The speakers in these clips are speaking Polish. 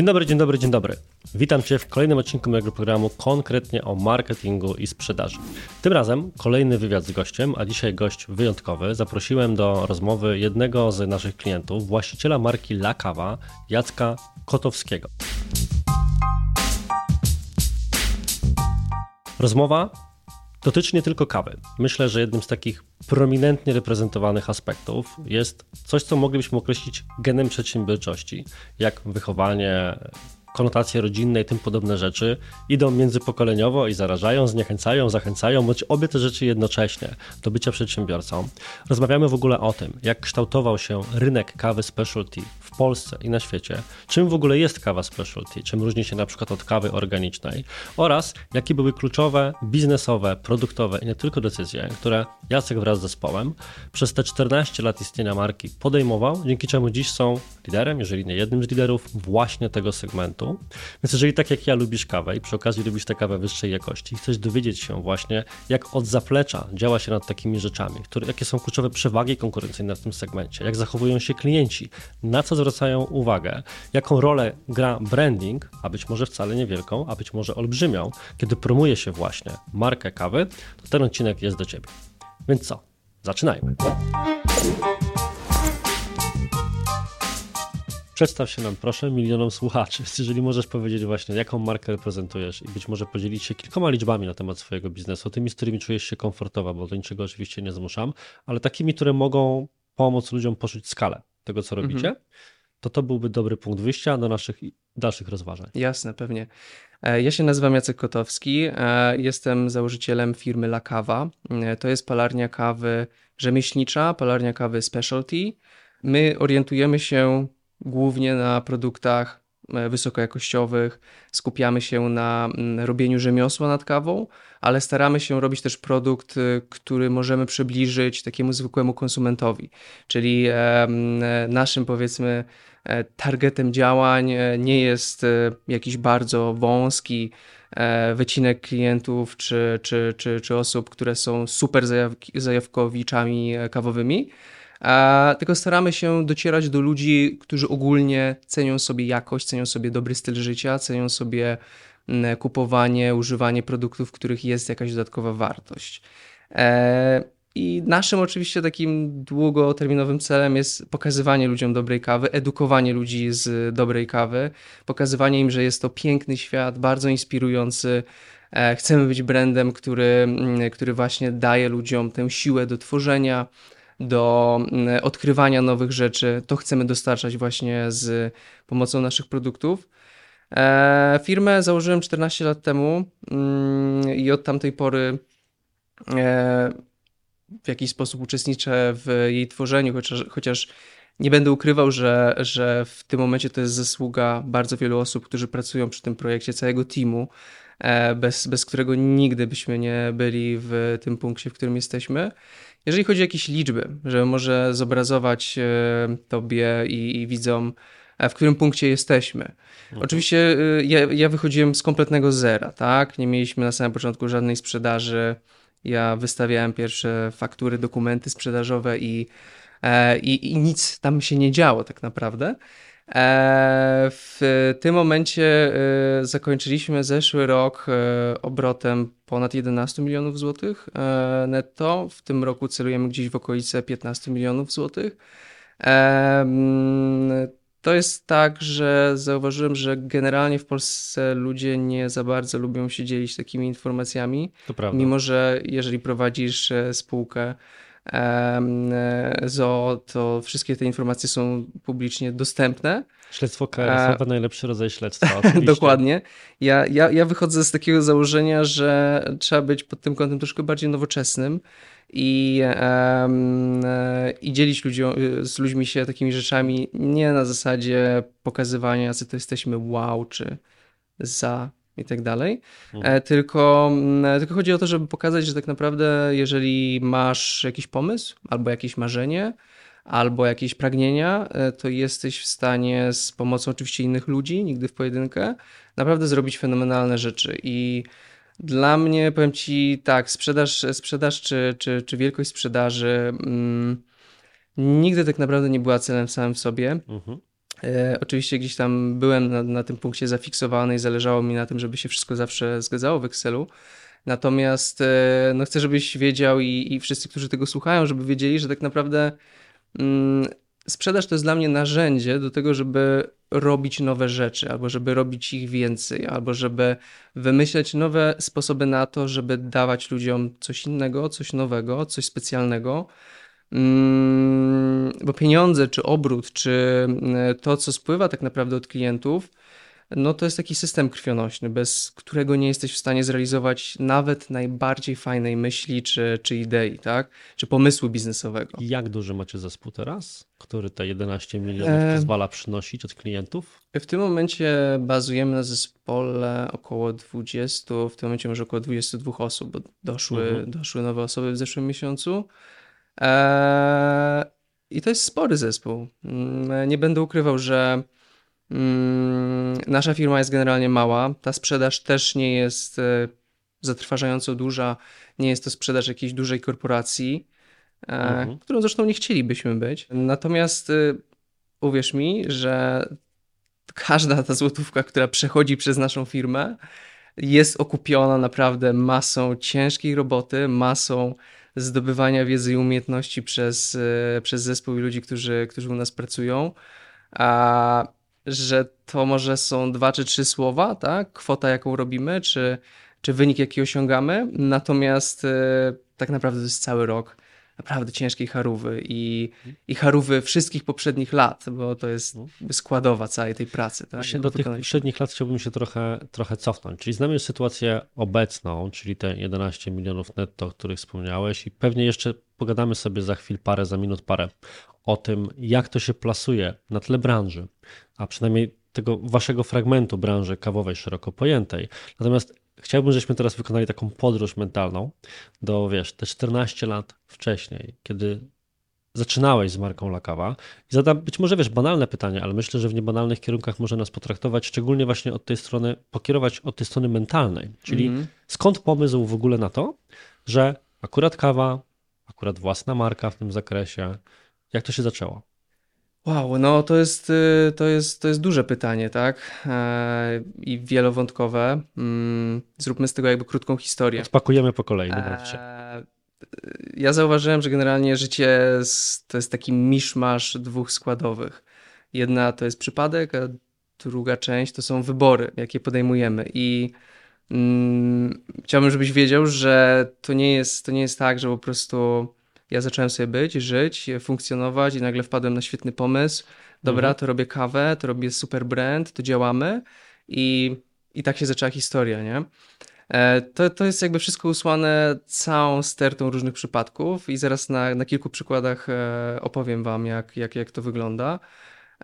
Dzień dobry, dzień dobry, dzień dobry. Witam Cię w kolejnym odcinku mojego programu konkretnie o marketingu i sprzedaży. Tym razem kolejny wywiad z gościem, a dzisiaj gość wyjątkowy. Zaprosiłem do rozmowy jednego z naszych klientów, właściciela marki La Cava, Jacka Kotowskiego. Rozmowa dotyczy nie tylko kawy. Myślę, że jednym z takich prominentnie reprezentowanych aspektów jest coś, co moglibyśmy określić genem przedsiębiorczości, jak wychowanie konotacje rodzinne i tym podobne rzeczy idą międzypokoleniowo i zarażają, zniechęcają, zachęcają, bądź obie te rzeczy jednocześnie do bycia przedsiębiorcą. Rozmawiamy w ogóle o tym, jak kształtował się rynek kawy specialty w Polsce i na świecie, czym w ogóle jest kawa specialty, czym różni się na przykład od kawy organicznej? Oraz jakie były kluczowe biznesowe, produktowe i nie tylko decyzje, które Jacek wraz z zespołem przez te 14 lat istnienia marki podejmował, dzięki czemu dziś są liderem, jeżeli nie jednym z liderów właśnie tego segmentu więc jeżeli tak jak ja lubisz kawę i przy okazji lubisz tę kawę wyższej jakości chcesz dowiedzieć się właśnie, jak od zaplecza działa się nad takimi rzeczami, które, jakie są kluczowe przewagi konkurencyjne w tym segmencie, jak zachowują się klienci, na co zwracają uwagę, jaką rolę gra branding, a być może wcale niewielką, a być może olbrzymią, kiedy promuje się właśnie markę kawy, to ten odcinek jest do Ciebie. Więc co? Zaczynajmy. Przedstaw się nam proszę milionom słuchaczy, jeżeli możesz powiedzieć właśnie, jaką markę reprezentujesz i być może podzielić się kilkoma liczbami na temat swojego biznesu, tymi, z którymi czujesz się komfortowa, bo do niczego oczywiście nie zmuszam, ale takimi, które mogą pomóc ludziom poczuć skalę tego, co robicie, mhm. to to byłby dobry punkt wyjścia do naszych dalszych rozważań. Jasne, pewnie. E, ja się nazywam Jacek Kotowski, e, jestem założycielem firmy La Cava. E, to jest palarnia kawy rzemieślnicza, palarnia kawy specialty. My orientujemy się głównie na produktach e, wysokojakościowych, skupiamy się na mm, robieniu rzemiosła nad kawą, ale staramy się robić też produkt, y, który możemy przybliżyć takiemu zwykłemu konsumentowi. Czyli naszym powiedzmy e, targetem działań e, nie jest jakiś bardzo wąski wycinek klientów czy, czy, czy, czy osób, które są super zajawkowiczami kawowymi, tylko staramy się docierać do ludzi, którzy ogólnie cenią sobie jakość, cenią sobie dobry styl życia, cenią sobie mm, kupowanie, używanie produktów, w których jest jakaś dodatkowa wartość. E, I naszym oczywiście takim długoterminowym celem jest pokazywanie ludziom dobrej kawy, edukowanie ludzi z dobrej kawy, pokazywanie im, że jest to piękny świat, bardzo inspirujący. E, chcemy być brandem, który, mm, który właśnie daje ludziom tę siłę do tworzenia, do mm, odkrywania nowych rzeczy, to chcemy dostarczać właśnie z pomocą naszych produktów. E, firmę założyłem 14 lat temu mm, i od tamtej pory e, w jakiś sposób uczestniczę w jej tworzeniu, chociaż, chociaż nie będę ukrywał, że, że w tym momencie to jest zasługa bardzo wielu osób, którzy pracują przy tym projekcie, całego teamu, e, bez, bez którego nigdy byśmy nie byli w tym punkcie, w którym jesteśmy. Jeżeli chodzi o jakieś liczby, żeby może zobrazować e, tobie i, i widzom, e, w którym punkcie jesteśmy. Mhm. Oczywiście e, ja, ja wychodziłem z kompletnego zera, tak? Nie mieliśmy na samym początku żadnej sprzedaży. Ja wystawiałem pierwsze faktury, dokumenty sprzedażowe i, i, i nic tam się nie działo tak naprawdę. E, w tym momencie e, zakończyliśmy zeszły rok e, obrotem ponad 11 milionów złotych netto. W tym roku celujemy gdzieś w okolice 15 milionów złotych. To jest tak, że zauważyłem, że generalnie w Polsce ludzie nie za bardzo lubią się dzielić takimi informacjami. Mimo, że jeżeli prowadzisz spółkę, ZO, to wszystkie te informacje są publicznie dostępne. Śledztwo KRS to najlepszy rodzaj śledztwa. Dokładnie. Ja, ja, ja wychodzę z takiego założenia, że trzeba być pod tym kątem troszkę bardziej nowoczesnym i, um, i dzielić ludziom, z ludźmi się takimi rzeczami nie na zasadzie pokazywania, co to jesteśmy wow, czy za i tak dalej. Mhm. E, tylko, mm, tylko chodzi o to, żeby pokazać, że tak naprawdę, jeżeli masz jakiś pomysł albo jakieś marzenie, albo jakieś pragnienia, e, to jesteś w stanie z pomocą oczywiście innych ludzi, nigdy w pojedynkę, naprawdę zrobić fenomenalne rzeczy. I dla mnie, powiem Ci tak, sprzedaż, sprzedaż czy, czy, czy wielkość sprzedaży mm, nigdy tak naprawdę nie była celem samym w sobie. Mhm. E, oczywiście gdzieś tam byłem na, na tym punkcie zafiksowany i zależało mi na tym, żeby się wszystko zawsze zgadzało w Excelu. Natomiast e, no chcę, żebyś wiedział i, i wszyscy, którzy tego słuchają, żeby wiedzieli, że tak naprawdę mm, sprzedaż to jest dla mnie narzędzie do tego, żeby robić nowe rzeczy, albo żeby robić ich więcej, albo żeby wymyśleć nowe sposoby na to, żeby dawać ludziom coś innego, coś nowego, coś specjalnego. Bo pieniądze, czy obrót, czy mm, to, co spływa tak naprawdę od klientów, no to jest taki system krwionośny, bez którego nie jesteś w stanie zrealizować nawet najbardziej fajnej myśli czy, czy idei, tak? Czy pomysłu biznesowego. Jak duży macie zespół teraz, który te 11 milionów e... pozwala przynosić od klientów? W tym momencie bazujemy na zespole około 20, w tym momencie może około 22 osób, bo doszły, mhm. doszły nowe osoby w zeszłym miesiącu. Eee, I to jest spory zespół. Mm, nie będę ukrywał, że mm, nasza firma jest generalnie mała. Ta sprzedaż też nie jest e, zatrważająco duża. Nie jest to sprzedaż jakiejś dużej korporacji, e, mhm. którą zresztą nie chcielibyśmy być. Natomiast e, uwierz mi, że każda ta złotówka, która przechodzi przez naszą firmę, jest okupiona naprawdę masą ciężkiej roboty, masą zdobywania wiedzy i umiejętności przez, e, przez zespół i ludzi, którzy, którzy u nas pracują. A że to może są dwa czy trzy słowa, tak? Kwota, jaką robimy, czy, czy wynik, jaki osiągamy. Natomiast e, tak naprawdę to jest cały rok naprawdę ciężkiej harówy i, i harówy wszystkich poprzednich lat, bo to jest mhm. składowa całej tej pracy. Tak? Właśnie do tych poprzednich lat chciałbym się trochę, trochę cofnąć. Czyli znamy sytuację obecną, czyli te 11 milionów netto, o których wspomniałeś i pewnie jeszcze pogadamy sobie za chwilę, parę, za minut parę o tym, jak to się plasuje na tle branży, a przynajmniej tego waszego fragmentu branży kawowej szeroko pojętej. Natomiast chciałbym, żebyśmy teraz wykonali taką podróż mentalną do, wiesz, te 14 lat wcześniej, kiedy zaczynałeś z marką Lakawa i zadam być może, wiesz, banalne pytanie, ale myślę, że w niebanalnych kierunkach może nas potraktować, szczególnie właśnie od tej strony, pokierować od tej strony mentalnej, czyli mm -hmm. skąd pomysł w ogóle na to, że akurat kawa, akurat własna marka w tym zakresie, jak to się zaczęło? Wow, no to jest, y, to jest, to jest duże pytanie, tak? E, I wielowątkowe. Mm, zróbmy z tego jakby krótką historię. Spakujemy po kolei, dobra się. E, ja zauważyłem, że generalnie życie to jest taki miszmasz dwóch składowych. Jedna to jest przypadek, a druga część to są wybory, jakie podejmujemy. I mm, chciałbym, żebyś wiedział, że to nie jest, to nie jest tak, że po prostu ja zacząłem sobie być, żyć, funkcjonować i nagle wpadłem na świetny pomysł. Dobra, mhm. to robię kawę, to robię super brand, to działamy i, i tak się zaczęła historia, nie? E, to, to jest jakby wszystko usłane całą stertą różnych przypadków i zaraz na, na kilku przykładach e, opowiem wam, jak, jak, jak to wygląda.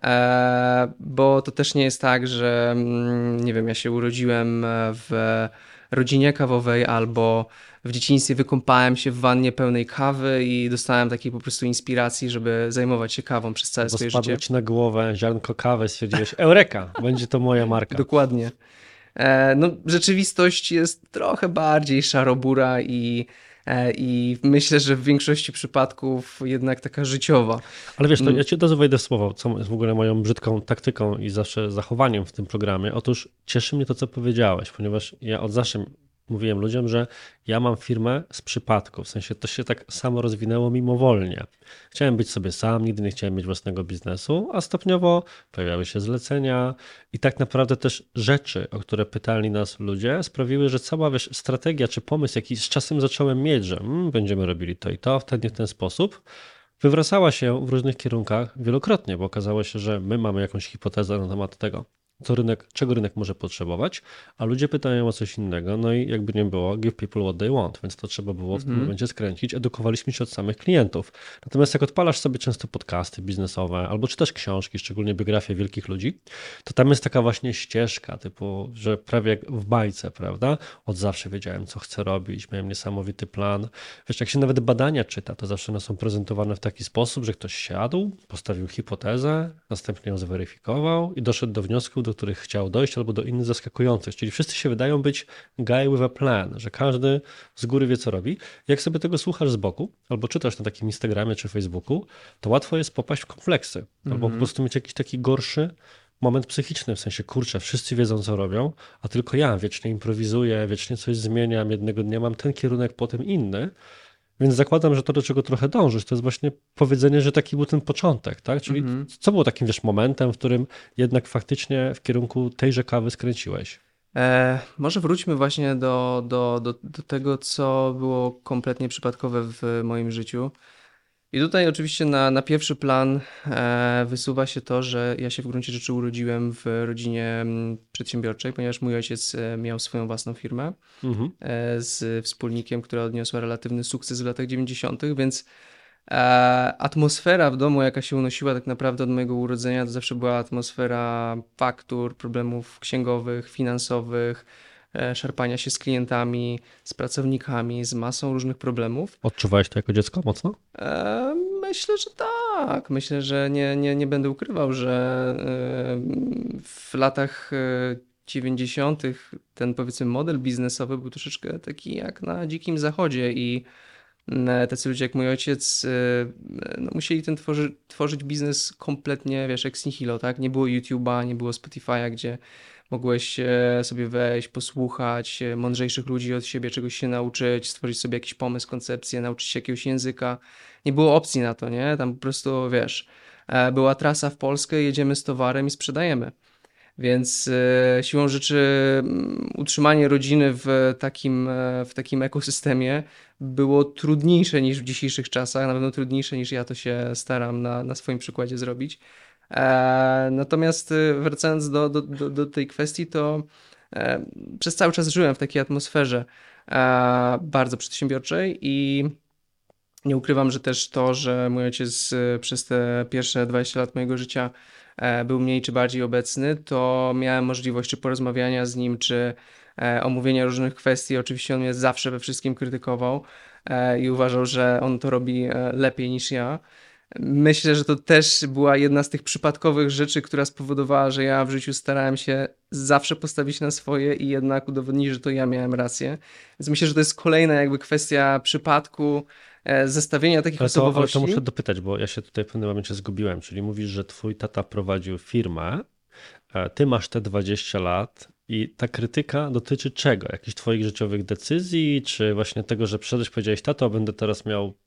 E, bo to też nie jest tak, że mm, nie wiem, ja się urodziłem w rodzinie kawowej albo w dzieciństwie wykąpałem się w wannie pełnej kawy i dostałem takiej po prostu inspiracji, żeby zajmować się kawą przez całe Bo swoje życie. ci na głowę ziarnko kawy, stwierdziłeś, eureka, będzie to moja marka. Dokładnie. E, no, rzeczywistość jest trochę bardziej szarobura i e, i myślę, że w większości przypadków jednak taka życiowa. Ale wiesz, to mm. ja ci od razu wejdę w słowo, co jest w ogóle moją brzydką taktyką i zawsze zachowaniem w tym programie. Otóż cieszy mnie to, co powiedziałeś, ponieważ ja od zawsze mówiłem ludziom, że ja mam firmę z przypadku, w sensie to się tak samo rozwinęło mimowolnie. Chciałem być sobie sam, nigdy nie chciałem mieć własnego biznesu, a stopniowo pojawiały się zlecenia i tak naprawdę też rzeczy, o które pytali nas ludzie, sprawiły, że cała wiesz, strategia czy pomysł, jaki z czasem zacząłem mieć, że mm, będziemy robili to i to, wtedy w ten sposób, wywracała się w różnych kierunkach wielokrotnie, bo okazało się, że my mamy jakąś hipotezę na temat tego, co rynek, czego rynek może potrzebować, a ludzie pytają o coś innego, no i jakby nie było, give people what they want, więc to trzeba było w tym mhm. momencie skręcić. Edukowaliśmy się od samych klientów. Natomiast jak odpalasz sobie często podcasty biznesowe albo czytasz książki, szczególnie biografię wielkich ludzi, to tam jest taka właśnie ścieżka, typu, że prawie jak w bajce, prawda? Od zawsze wiedziałem, co chcę robić, miałem niesamowity plan. Wiesz, jak się nawet badania czyta, to zawsze one są prezentowane w taki sposób, że ktoś siadł, postawił hipotezę, następnie ją zweryfikował i doszedł do wniosku, do których chciał dojść, albo do innych zaskakujących. Czyli wszyscy się wydają być guy with a plan, że każdy z góry wie, co robi. Jak sobie tego słuchasz z boku, albo czytasz na takim Instagramie czy Facebooku, to łatwo jest popaść w kompleksy, albo po Mhm. prostu mieć jakiś taki gorszy moment psychiczny, w sensie, kurczę, wszyscy wiedzą, co robią, a tylko ja wiecznie improwizuję, wiecznie coś zmieniam, jednego dnia mam ten kierunek, potem inny. Więc zakładam, że to, do czego trochę dążysz, to jest właśnie powiedzenie, że taki był ten początek, tak? Czyli Mhm. co było takim, wiesz, momentem, w którym jednak faktycznie w kierunku tejże kawy skręciłeś? E, może wróćmy właśnie do, do, do, do tego, co było kompletnie przypadkowe w moim życiu. I tutaj oczywiście na, na pierwszy plan e, wysuwa się to, że ja się w gruncie rzeczy urodziłem w rodzinie mm, przedsiębiorczej, ponieważ mój ojciec e, miał swoją własną firmę Mhm. e, z wspólnikiem, która odniosła relatywny sukces w latach 90., więc e, atmosfera w domu, jaka się unosiła tak naprawdę od mojego urodzenia, to zawsze była atmosfera faktur, problemów księgowych, finansowych, szarpania się z klientami, z pracownikami, z masą różnych problemów. Odczuwałeś to jako dziecko mocno? E, Myślę, że tak. Myślę, że nie, nie, nie będę ukrywał, że e, w latach e, 90. ten powiedzmy model biznesowy był troszeczkę taki jak na dzikim zachodzie i mm, tacy ludzie jak mój ojciec e, no, musieli ten tworzy, tworzyć biznes kompletnie, wiesz, ex nihilo, tak? Nie było YouTube'a, nie było Spotify'a, gdzie mogłeś e, sobie wejść, posłuchać e, mądrzejszych ludzi od siebie, czegoś się nauczyć, stworzyć sobie jakiś pomysł, koncepcję, nauczyć się jakiegoś języka. Nie było opcji na to, nie? Tam po prostu, wiesz, e, była trasa w Polskę, jedziemy z towarem i sprzedajemy. Więc siłą rzeczy utrzymanie rodziny w takim, w takim ekosystemie było trudniejsze niż w dzisiejszych czasach, na pewno trudniejsze niż ja to się staram na, na swoim przykładzie zrobić. E, natomiast e, wracając do, do, do, do tej kwestii, to e, przez cały czas żyłem w takiej atmosferze e, bardzo przedsiębiorczej i nie ukrywam, że też to, że mój ojciec e, przez te pierwsze 20 lat mojego życia był mniej czy bardziej obecny, to miałem możliwość czy porozmawiania z nim, czy omówienia różnych kwestii. Oczywiście on mnie zawsze we wszystkim krytykował i uważał, że on to robi lepiej niż ja. Myślę, że to też była jedna z tych przypadkowych rzeczy, która spowodowała, że ja w życiu starałem się zawsze postawić na swoje i jednak udowodnić, że to ja miałem rację. Więc myślę, że to jest kolejna jakby kwestia przypadku, e, zestawienia takich Ale to, ale osobowości. to muszę dopytać, bo ja się tutaj w pewnym momencie zgubiłem. Czyli mówisz, że twój tata prowadził firmę, e, ty masz te 20 lat i ta krytyka dotyczy czego? Jakichś twoich życiowych decyzji, czy właśnie tego, że przyszedłeś, powiedziałeś, tato, będę teraz miał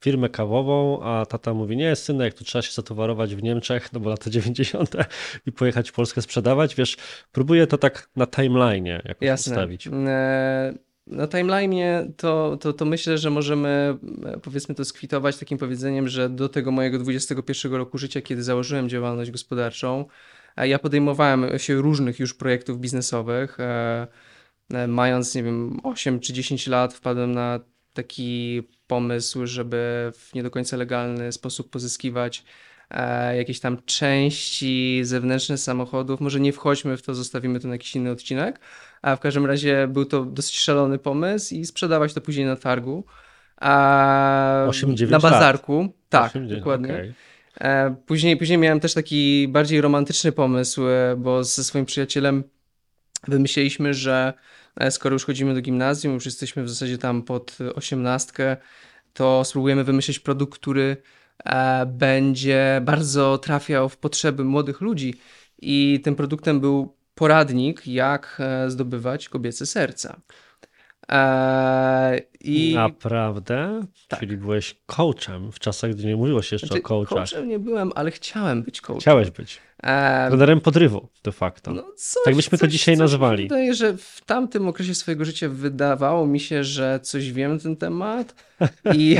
firmę kawową, a tata mówi, nie, synek, tu trzeba się zatowarować w Niemczech, no bo lata 90. i pojechać w Polskę sprzedawać. Wiesz, próbuję to tak na timeline'ie jakoś Jasne. ustawić. E, Na timeline'ie to, to, to myślę, że możemy e, powiedzmy to skwitować takim powiedzeniem, że do tego mojego 21 roku życia, kiedy założyłem działalność gospodarczą, e, ja podejmowałem się różnych już projektów biznesowych. Mając, nie wiem, 8 czy 10 lat wpadłem na taki pomysł, żeby w nie do końca legalny sposób pozyskiwać e, jakieś tam części zewnętrzne samochodów. Może nie wchodźmy w to, zostawimy to na jakiś inny odcinek. A w każdym razie był to dosyć szalony pomysł i sprzedawać to później na targu. A, 8-9 na lat. bazarku. Tak, Osiem dzień, dokładnie. okej. E, Później, później miałem też taki bardziej romantyczny pomysł, e, bo ze swoim przyjacielem wymyśleliśmy, że e, skoro już chodzimy do gimnazjum, już jesteśmy w zasadzie tam pod osiemnastkę, to spróbujemy wymyślić produkt, który e, będzie bardzo trafiał w potrzeby młodych ludzi. I tym produktem był poradnik, jak e, zdobywać kobiece serca. E, I Naprawdę? Tak. Czyli byłeś coachem w czasach, gdy nie mówiło się jeszcze znaczy, o coachach. coachem nie byłem, ale chciałem być coachem. Chciałeś być. E, Trenerem podrywu de facto. No, coś, Tak byśmy to coś, dzisiaj coś się Wydaje, że w tamtym okresie swojego życia wydawało mi się, że coś wiem na ten temat i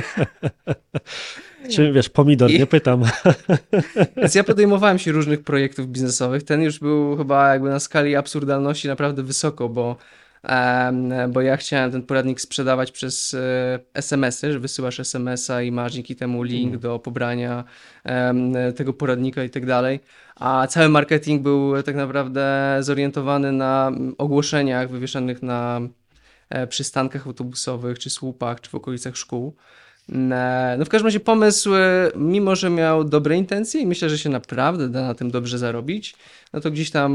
Czy wiesz, pomidor, I- nie pytam. więc ja podejmowałem się różnych projektów biznesowych. Ten już był chyba jakby na skali absurdalności naprawdę wysoko, bo, bo ja chciałem ten poradnik sprzedawać przez e, SMS-y, że wysyłasz SMS-a i masz dzięki temu link Mm. do pobrania tego poradnika i tak dalej. A cały marketing był tak naprawdę zorientowany na ogłoszeniach wywieszanych na e, przystankach autobusowych, czy słupach, czy w okolicach szkół. No w każdym razie pomysł, mimo że miał dobre intencje i myślę, że się naprawdę da na tym dobrze zarobić, no to gdzieś tam...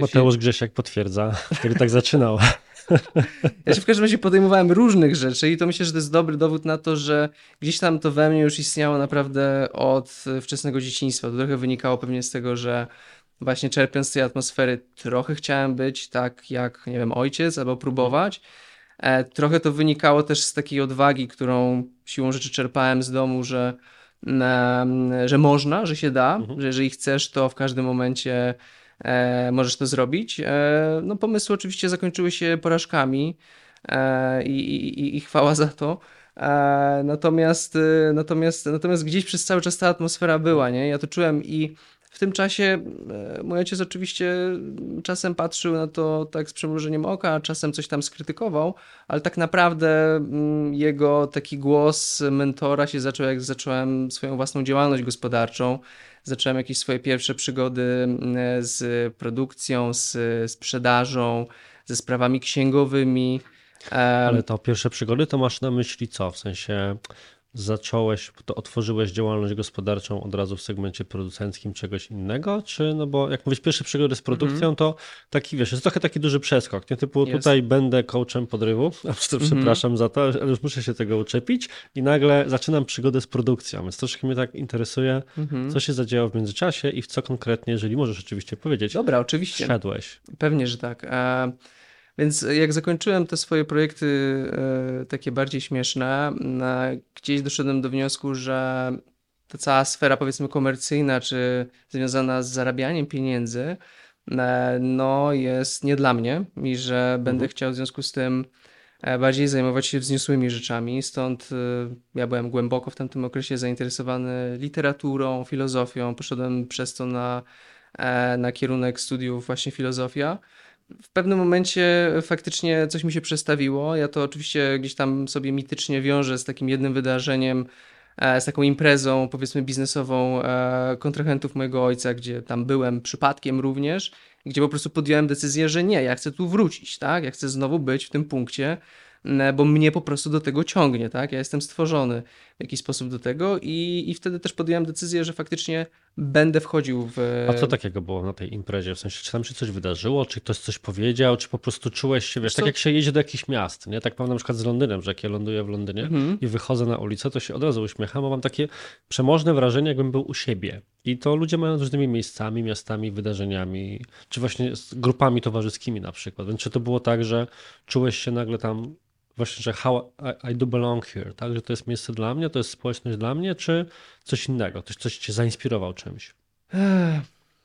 Mateusz się... Grzesiak potwierdza, który tak zaczynał. Ja się w każdym razie podejmowałem różnych rzeczy i to myślę, że to jest dobry dowód na to, że gdzieś tam to we mnie już istniało naprawdę od wczesnego dzieciństwa. To trochę wynikało pewnie z tego, że właśnie czerpiąc z tej atmosfery trochę chciałem być tak jak, nie wiem, ojciec albo próbować. E, trochę to wynikało też z takiej odwagi, którą siłą rzeczy czerpałem z domu, że, że można, że się da, mhm. że jeżeli chcesz, to w każdym momencie możesz to zrobić. E, no pomysły oczywiście zakończyły się porażkami i, i, i chwała za to. Natomiast, natomiast, natomiast gdzieś przez cały czas ta atmosfera była, nie? Ja to czułem i w tym czasie e, mój ojciec oczywiście czasem patrzył na to tak z przymrużeniem oka, czasem coś tam skrytykował, ale tak naprawdę mm, jego taki głos mentora się zaczął, jak zacząłem swoją własną działalność gospodarczą. Zacząłem jakieś swoje pierwsze przygody mm, z produkcją, z sprzedażą, ze sprawami księgowymi. Ale to pierwsze przygody to masz na myśli co? W sensie zacząłeś, to otworzyłeś działalność gospodarczą od razu w segmencie producenckim czegoś innego, czy no bo jak mówisz pierwsze przygody z produkcją, mm -hmm. to taki wiesz, jest trochę taki duży przeskok, nie? Typu tutaj będę coachem podrywu, a to mm -hmm. przepraszam za to, ale już muszę się tego uczepić i nagle zaczynam przygodę z produkcją, więc troszkę mnie tak interesuje, mm -hmm. co się zadziało w międzyczasie i w co konkretnie, jeżeli możesz oczywiście powiedzieć. Dobra, oczywiście. Szedłeś. Pewnie, że tak. E, więc jak zakończyłem te swoje projekty e, takie bardziej śmieszne, e, gdzieś doszedłem do wniosku, że ta cała sfera powiedzmy komercyjna, czy związana z zarabianiem pieniędzy, e, no jest nie dla mnie i że będę mhm. chciał w związku z tym bardziej zajmować się wzniosłymi rzeczami. Stąd ja byłem głęboko w tamtym okresie zainteresowany literaturą, filozofią. Poszedłem przez to na, na kierunek studiów właśnie filozofia w pewnym momencie faktycznie coś mi się przestawiło. Ja to oczywiście gdzieś tam sobie mitycznie wiążę z takim jednym wydarzeniem, e, z taką imprezą, powiedzmy, biznesową e, kontrahentów mojego ojca, gdzie tam byłem przypadkiem również, gdzie po prostu podjąłem decyzję, że nie, ja chcę tu wrócić, tak? Ja chcę znowu być w tym punkcie, bo mnie po prostu do tego ciągnie, tak? Ja jestem stworzony w jakiś sposób do tego i, i wtedy też podjąłem decyzję, że faktycznie będę wchodził w... A co takiego było na tej imprezie? W sensie, czy tam się coś wydarzyło, czy ktoś coś powiedział, czy po prostu czułeś się, wiesz, tak jak się jedzie do jakichś miast, nie? Tak mam na przykład z Londynem, że jak ja ląduję w Londynie mhm. i wychodzę na ulicę, to się od razu uśmiecham, bo mam takie przemożne wrażenie, jakbym był u siebie. I to ludzie mają z różnymi miejscami, miastami, wydarzeniami, czy właśnie z grupami towarzyskimi na przykład. Więc czy to było tak, że czułeś się nagle tam właśnie, że how I, I, do belong here, tak? Że to jest miejsce dla mnie, to jest społeczność dla mnie, czy coś innego? Ktoś coś cię zainspirował czymś?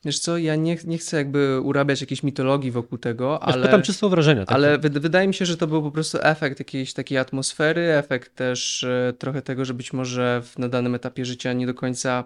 Wiesz co, ja nie, nie chcę jakby urabiać jakiejś mitologii wokół tego, ale... Ja pytam czysto wrażenia. Tak? Ale wydaje mi się, że to był po prostu efekt jakiejś takiej atmosfery, efekt też e, trochę tego, że być może w, na danym etapie życia nie do końca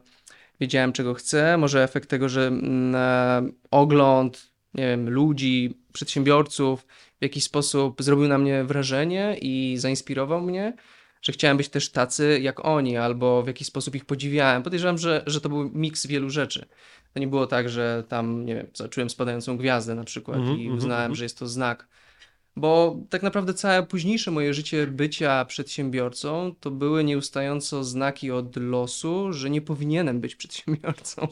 wiedziałem, czego chcę, może efekt tego, że mm, e, ogląd, nie wiem, ludzi, przedsiębiorców w jakiś sposób zrobił na mnie wrażenie i zainspirował mnie, że chciałem być też tacy jak oni, albo w jakiś sposób ich podziwiałem. Podejrzewam, że, że to był miks wielu rzeczy. To nie było tak, że tam, nie wiem, zobaczyłem spadającą gwiazdę na przykład mm -hmm, i mhm, uznałem, mm -hmm. że jest to znak. Bo tak naprawdę całe późniejsze moje życie bycia przedsiębiorcą to były nieustająco znaki od losu, że nie powinienem być przedsiębiorcą.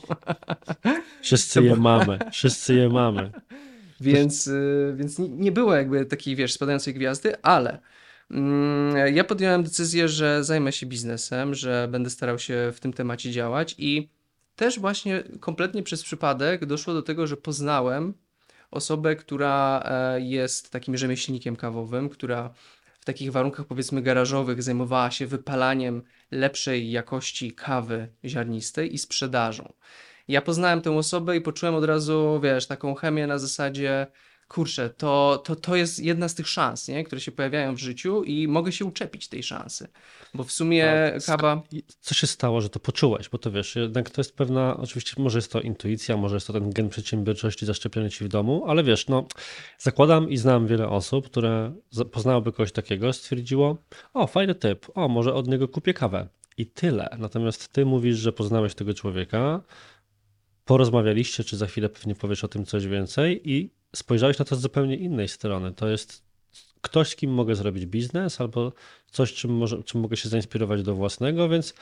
Wszyscy je mamy, wszyscy je mamy. Więc, y, więc nie było jakby takiej, wiesz, spadającej gwiazdy, ale mm, ja podjąłem decyzję, że zajmę się biznesem, że będę starał się w tym temacie działać i też właśnie kompletnie przez przypadek doszło do tego, że poznałem osobę, która e, jest takim rzemieślnikiem kawowym, która w takich warunkach powiedzmy garażowych zajmowała się wypalaniem lepszej jakości kawy ziarnistej i sprzedażą ja poznałem tę osobę i poczułem od razu, wiesz, taką chemię na zasadzie, kurczę, to, to, to jest jedna z tych szans, nie? które się pojawiają w życiu i mogę się uczepić tej szansy. Bo w sumie kawa. Co się stało, że to poczułeś? Bo to wiesz, jednak to jest pewna, oczywiście może jest to intuicja, może jest to ten gen przedsiębiorczości zaszczepiony ci w domu, ale wiesz, no zakładam i znam wiele osób, które poznałyby kogoś takiego, stwierdziło, o fajny typ, o może od niego kupię kawę. I tyle. Natomiast ty mówisz, że poznałeś tego człowieka, porozmawialiście, czy za chwilę pewnie powiesz o tym coś więcej i spojrzałeś na to z zupełnie innej strony. To jest ktoś, z kim mogę zrobić biznes, albo coś, czym, może, czym mogę się zainspirować do własnego, więc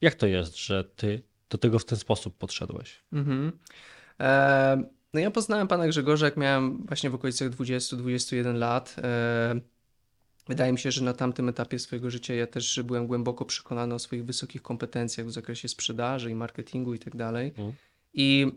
jak to jest, że ty do tego w ten sposób podszedłeś? Mhm. E, no ja poznałem pana Grzegorza, jak miałem właśnie w okolicach 20-21 lat. E, wydaje mi się, że na tamtym etapie swojego życia ja też byłem głęboko przekonany o swoich wysokich kompetencjach w zakresie sprzedaży i marketingu i tak dalej. Mhm. I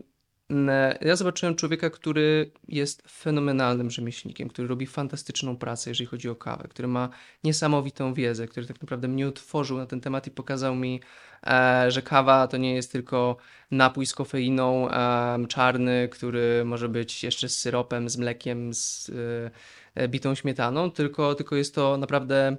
ja zobaczyłem człowieka, który jest fenomenalnym rzemieślnikiem, który robi fantastyczną pracę, jeżeli chodzi o kawę, który ma niesamowitą wiedzę, który tak naprawdę mnie otworzył na ten temat i pokazał mi, e, że kawa to nie jest tylko napój z kofeiną e, czarny, który może być jeszcze z syropem, z mlekiem, z e, bitą śmietaną, tylko, tylko jest to naprawdę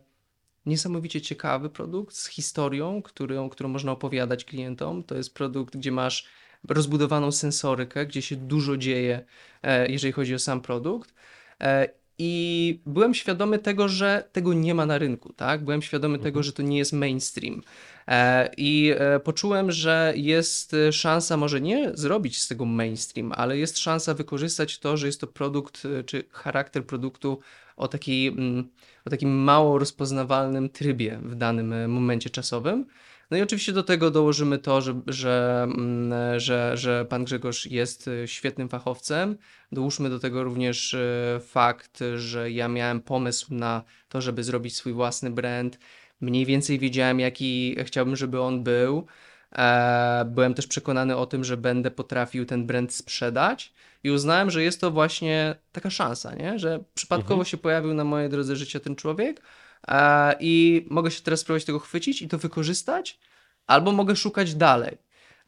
niesamowicie ciekawy produkt z historią, którą, którą można opowiadać klientom. To jest produkt, gdzie masz rozbudowaną sensorykę, gdzie się dużo dzieje, e, jeżeli chodzi o sam produkt. E, I byłem świadomy tego, że tego nie ma na rynku, tak? Byłem świadomy mhm. tego, że to nie jest mainstream. E, I poczułem, że jest szansa może nie zrobić z tego mainstream, ale jest szansa wykorzystać to, że jest to produkt, czy charakter produktu o, takiej, mm, o takim mało rozpoznawalnym trybie w danym momencie czasowym no i oczywiście do tego dołożymy to, że, że, mm, że, że pan Grzegorz jest y, świetnym fachowcem. Dołóżmy do tego również y, fakt, że ja miałem pomysł na to, żeby zrobić swój własny brand. Mniej więcej wiedziałem, jaki chciałbym, żeby on był. E, byłem też przekonany o tym, że będę potrafił ten brand sprzedać i uznałem, że jest to właśnie taka szansa, nie? że przypadkowo mhm. się pojawił na mojej drodze życia ten człowiek, i mogę się teraz spróbować tego chwycić i to wykorzystać, albo mogę szukać dalej.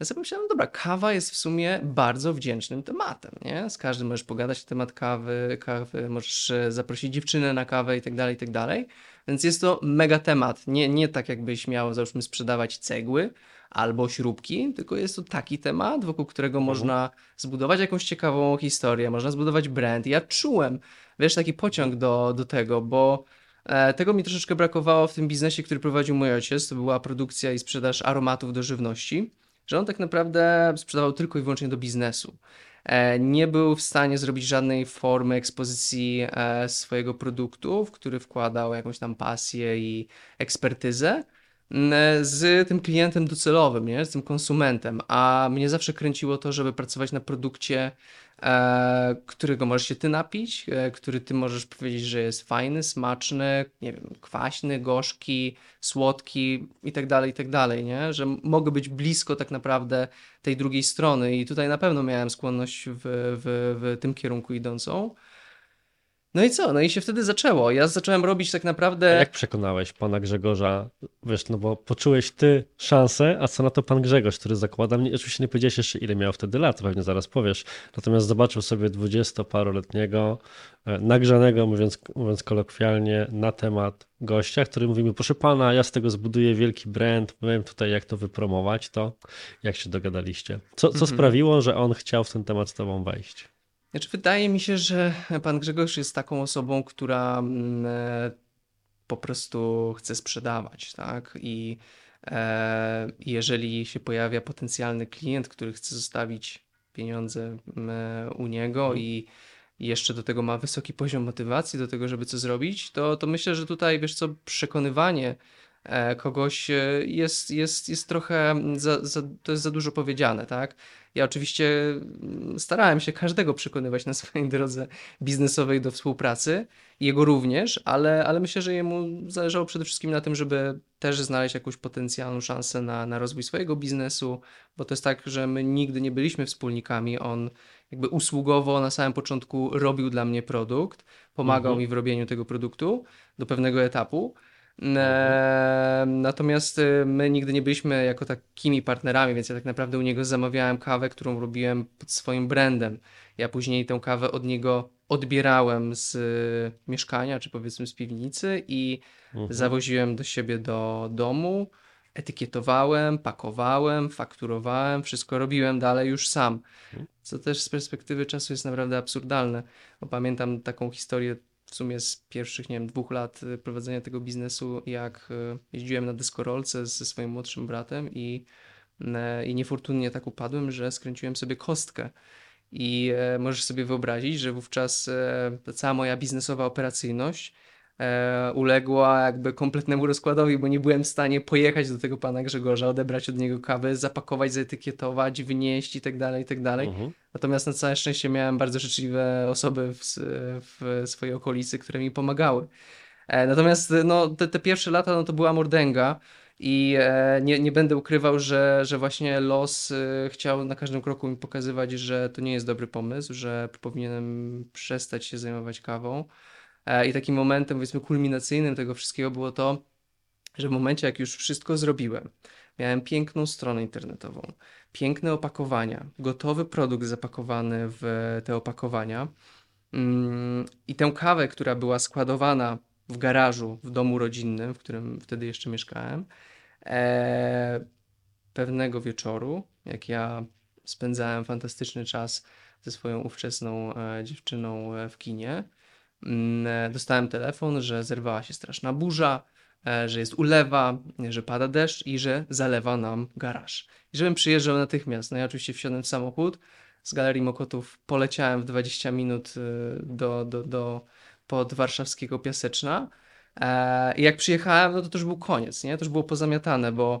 Ja sobie myślałem, dobra, kawa jest w sumie bardzo wdzięcznym tematem, nie? Z każdym możesz pogadać na temat kawy, kawy, możesz e, zaprosić dziewczynę na kawę i tak dalej, i tak dalej. Więc jest to mega temat. Nie, nie tak jakbyś miał, załóżmy, sprzedawać cegły albo śrubki, tylko jest to taki temat, wokół którego mhm. można zbudować jakąś ciekawą historię, można zbudować brand. Ja czułem, wiesz, taki pociąg do, do tego, bo E, tego mi troszeczkę brakowało w tym biznesie, który prowadził mój ojciec. To była produkcja i sprzedaż aromatów do żywności, że on tak naprawdę sprzedawał tylko i wyłącznie do biznesu. E, nie był w stanie zrobić żadnej formy ekspozycji e, swojego produktu, w który wkładał jakąś tam pasję i ekspertyzę z tym klientem docelowym, nie? z tym konsumentem, a mnie zawsze kręciło to, żeby pracować na produkcie, e, którego możesz się ty napić, e, który ty możesz powiedzieć, że jest fajny, smaczny, nie wiem, kwaśny, gorzki, słodki i tak dalej, i tak dalej, nie? Że mogę być blisko tak naprawdę tej drugiej strony i tutaj na pewno miałem skłonność w, w, w tym kierunku idącą. No i co? No i się wtedy zaczęło. Ja zacząłem robić tak naprawdę. A jak przekonałeś pana Grzegorza? Wiesz, no bo poczułeś ty szansę, a co na to pan Grzegorz, który zakłada mnie. Oczywiście nie powiedziałeś jeszcze, ile miał wtedy lat, pewnie zaraz powiesz. Natomiast zobaczył sobie dwudziestoparoletniego, e, nagrzanego, mówiąc, mówiąc kolokwialnie, na temat gościa, który mówi mi, proszę pana, ja z tego zbuduję wielki brand, wiem tutaj jak to wypromować, to jak się dogadaliście? Co, co mhm. sprawiło, że on chciał w ten temat z tobą wejść? Znaczy, wydaje mi się, że pan Grzegorz jest taką osobą, która mm, e, po prostu chce sprzedawać, tak? I e, jeżeli się pojawia potencjalny klient, który chce zostawić pieniądze mm, e, u niego mhm. i jeszcze do tego ma wysoki poziom motywacji do tego, żeby co zrobić, to, to myślę, że tutaj, wiesz co, przekonywanie kogoś jest, jest, jest trochę, za, za, to jest za dużo powiedziane, tak? Ja oczywiście mm, starałem się każdego przekonywać na swojej drodze biznesowej do współpracy, jego również, ale, ale myślę, że jemu zależało przede wszystkim na tym, żeby też znaleźć jakąś potencjalną szansę na, na rozwój swojego biznesu, bo to jest tak, że my nigdy nie byliśmy wspólnikami. On jakby usługowo na samym początku robił dla mnie produkt, pomagał mhm. mi w robieniu tego produktu do pewnego etapu. Natomiast y, my nigdy nie byliśmy jako takimi partnerami, więc ja tak naprawdę u niego zamawiałem kawę, którą robiłem pod swoim brandem. Ja później tę kawę od niego odbierałem z y, mieszkania, czy powiedzmy z piwnicy i mhm. zawoziłem do siebie do domu, etykietowałem, pakowałem, fakturowałem, wszystko robiłem dalej już sam. Mhm. Co też z perspektywy czasu jest naprawdę absurdalne, bo pamiętam taką historię sumie z pierwszych, nie wiem, dwóch lat y, prowadzenia tego biznesu, jak y, jeździłem na deskorolce ze swoim młodszym bratem i, y, i niefortunnie tak upadłem, że skręciłem sobie kostkę. I e, możesz sobie wyobrazić, że wówczas e, cała moja biznesowa operacyjność e, uległa jakby kompletnemu rozkładowi, bo nie byłem w stanie pojechać do tego pana Grzegorza, odebrać od niego kawę, zapakować, zaetykietować, wynieść i tak dalej, i tak dalej. Mhm. Natomiast na całe szczęście miałem bardzo życzliwe osoby w, w swojej okolicy, które mi pomagały. E, Natomiast no, te, te pierwsze lata no, to była mordęga i e, nie, nie będę ukrywał, że, że właśnie los e, chciał na każdym kroku mi pokazywać, że to nie jest dobry pomysł, że powinienem przestać się zajmować kawą. E, I takim momentem, powiedzmy, kulminacyjnym tego wszystkiego było to, że w momencie, jak już wszystko zrobiłem, miałem piękną stronę internetową, piękne opakowania, gotowy produkt zapakowany w te opakowania. Mm, i tę kawę, która była składowana w garażu w domu rodzinnym, w którym wtedy jeszcze mieszkałem, e, pewnego wieczoru, jak ja spędzałem fantastyczny czas ze swoją ówczesną e, dziewczyną w kinie, dostałem telefon, że zerwała się straszna burza, e, że jest ulewa, że pada deszcz i że zalewa nam garaż. I żebym przyjeżdżał natychmiast. No ja oczywiście wsiadłem w samochód, z Galerii Mokotów poleciałem w 20 minut y, do, do, do pod warszawskiego Piaseczna. E, I jak przyjechałem, no to to już był koniec, nie? To już było pozamiatane, bo e,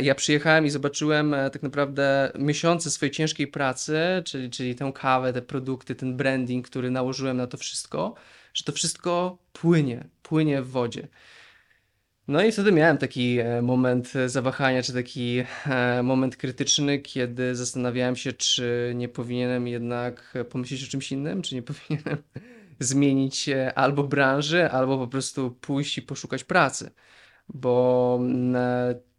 ja przyjechałem i zobaczyłem e, tak naprawdę miesiące swojej ciężkiej pracy, czyli, czyli tę kawę, te produkty, ten branding, który nałożyłem na to wszystko, że to wszystko płynie, płynie w wodzie. No i wtedy miałem taki e, moment e, zawahania, czy taki e, moment krytyczny, kiedy zastanawiałem się, czy nie powinienem jednak e, pomyśleć o czymś innym, czy nie powinienem zmienić e, albo branży, albo po prostu pójść i poszukać pracy. Bo mm, e,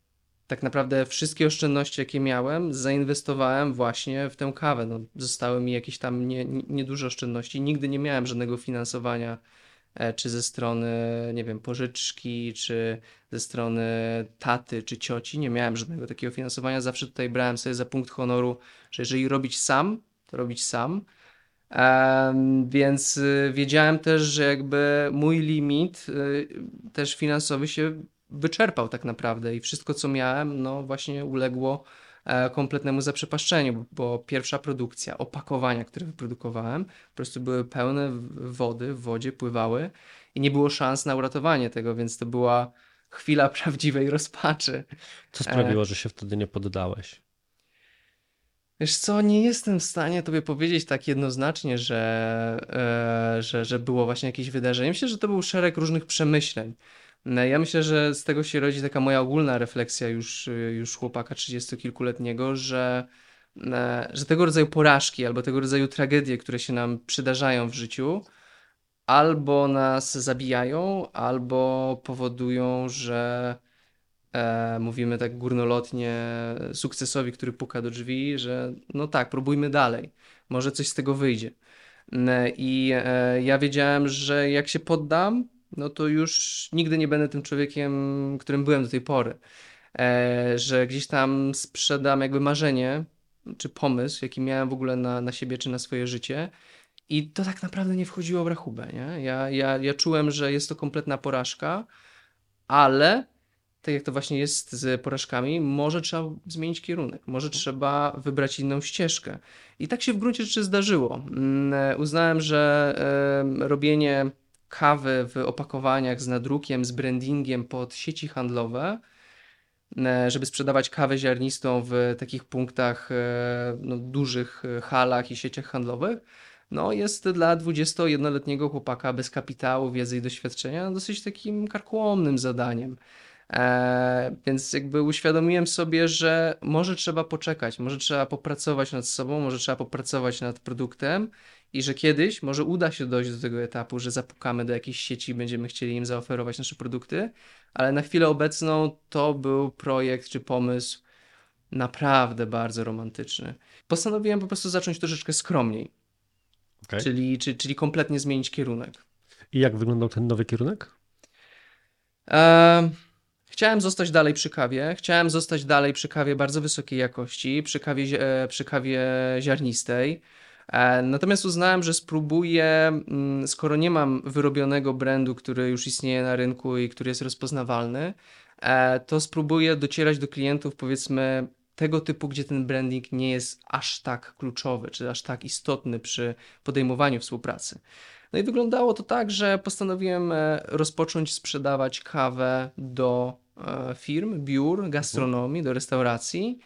tak naprawdę wszystkie oszczędności, jakie miałem, zainwestowałem właśnie w tę kawę. No, zostały mi jakieś tam nie, nie- nieduże oszczędności. Nigdy nie miałem żadnego finansowania e, czy ze strony, nie wiem, pożyczki, czy ze strony taty, czy cioci. Nie miałem żadnego takiego finansowania. Zawsze tutaj brałem sobie za punkt honoru, że jeżeli robić sam, to robić sam. Więc y, wiedziałem też, że jakby mój limit y, też finansowy się wyczerpał tak naprawdę i wszystko, co miałem, no właśnie uległo e, kompletnemu zaprzepaszczeniu, bo, pierwsza produkcja, opakowania, które wyprodukowałem, po prostu były pełne wody, w wodzie pływały i nie było szans na uratowanie tego, więc to była chwila prawdziwej rozpaczy. Co sprawiło, że się wtedy nie poddałeś? Wiesz co, nie jestem w stanie tobie powiedzieć tak jednoznacznie, że, e, że, że było właśnie jakieś wydarzenie. Myślę, że to był szereg różnych przemyśleń. No, Ja myślę, że z tego się rodzi taka moja ogólna refleksja już, y, już chłopaka trzydziestokilkuletniego, że, e, że tego rodzaju porażki albo tego rodzaju tragedie, które się nam przydarzają w życiu, albo nas zabijają, albo powodują, że e, mówimy tak górnolotnie sukcesowi, który puka do drzwi, że no tak, próbujmy dalej, może coś z tego wyjdzie. I e, ja wiedziałem, że jak się poddam, no to już nigdy nie będę tym człowiekiem, którym byłem do tej pory. E, że gdzieś tam sprzedam jakby marzenie, czy pomysł, jaki miałem w ogóle na, na siebie, czy na swoje życie. I to tak naprawdę nie wchodziło w rachubę, nie? Ja, ja, ja czułem, że jest to kompletna porażka, ale tak jak to właśnie jest z porażkami, może trzeba zmienić kierunek, może trzeba wybrać inną ścieżkę. I tak się w gruncie rzeczy zdarzyło. Mm, e, Uznałem, że robienie kawy w opakowaniach z nadrukiem, z brandingiem pod sieci handlowe, e, żeby sprzedawać kawę ziarnistą w takich punktach, e, no, dużych e, halach i sieciach handlowych, no, jest dla 21-letniego chłopaka bez kapitału, wiedzy i doświadczenia dosyć takim karkołomnym zadaniem. Więc jakby uświadomiłem sobie, że może trzeba poczekać, może trzeba popracować nad sobą, może trzeba popracować nad produktem i że kiedyś może uda się dojść do tego etapu, że zapukamy do jakiejś sieci i będziemy chcieli im zaoferować nasze produkty, ale na chwilę obecną to był projekt czy pomysł naprawdę bardzo romantyczny. Postanowiłem po prostu zacząć troszeczkę skromniej, Okej. czyli, czy, czyli kompletnie zmienić kierunek. I jak wyglądał ten nowy kierunek? Chciałem zostać dalej przy kawie. Chciałem zostać dalej przy kawie bardzo wysokiej jakości, przy kawie, e, przy kawie ziarnistej. E, Natomiast uznałem, że spróbuję, mm, skoro nie mam wyrobionego brandu, który już istnieje na rynku i który jest rozpoznawalny, e, to spróbuję docierać do klientów, powiedzmy, tego typu, gdzie ten branding nie jest aż tak kluczowy, czy aż tak istotny przy podejmowaniu współpracy. No i wyglądało to tak, że postanowiłem e, rozpocząć sprzedawać kawę do firm, biur, gastronomii, do restauracji,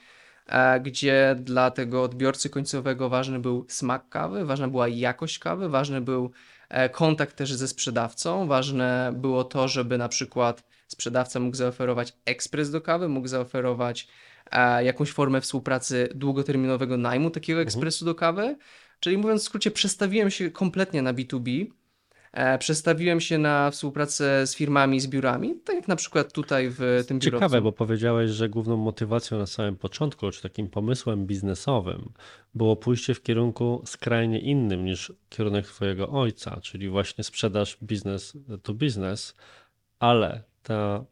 gdzie dla tego odbiorcy końcowego ważny był smak kawy, ważna była jakość kawy, ważny był kontakt też ze sprzedawcą, ważne było to, żeby na przykład sprzedawca mógł zaoferować ekspres do kawy, mógł zaoferować jakąś formę współpracy długoterminowego najmu takiego mhm. ekspresu do kawy, Czyli mówiąc w skrócie, przestawiłem się kompletnie na B2B. E, przestawiłem się na współpracę z firmami, z biurami, tak jak na przykład tutaj w tym biurowcu. Ciekawe, bo powiedziałeś, że główną motywacją na samym początku, czy takim pomysłem biznesowym było pójście w kierunku skrajnie innym niż kierunek twojego ojca, czyli właśnie sprzedaż biznes to biznes, ale ta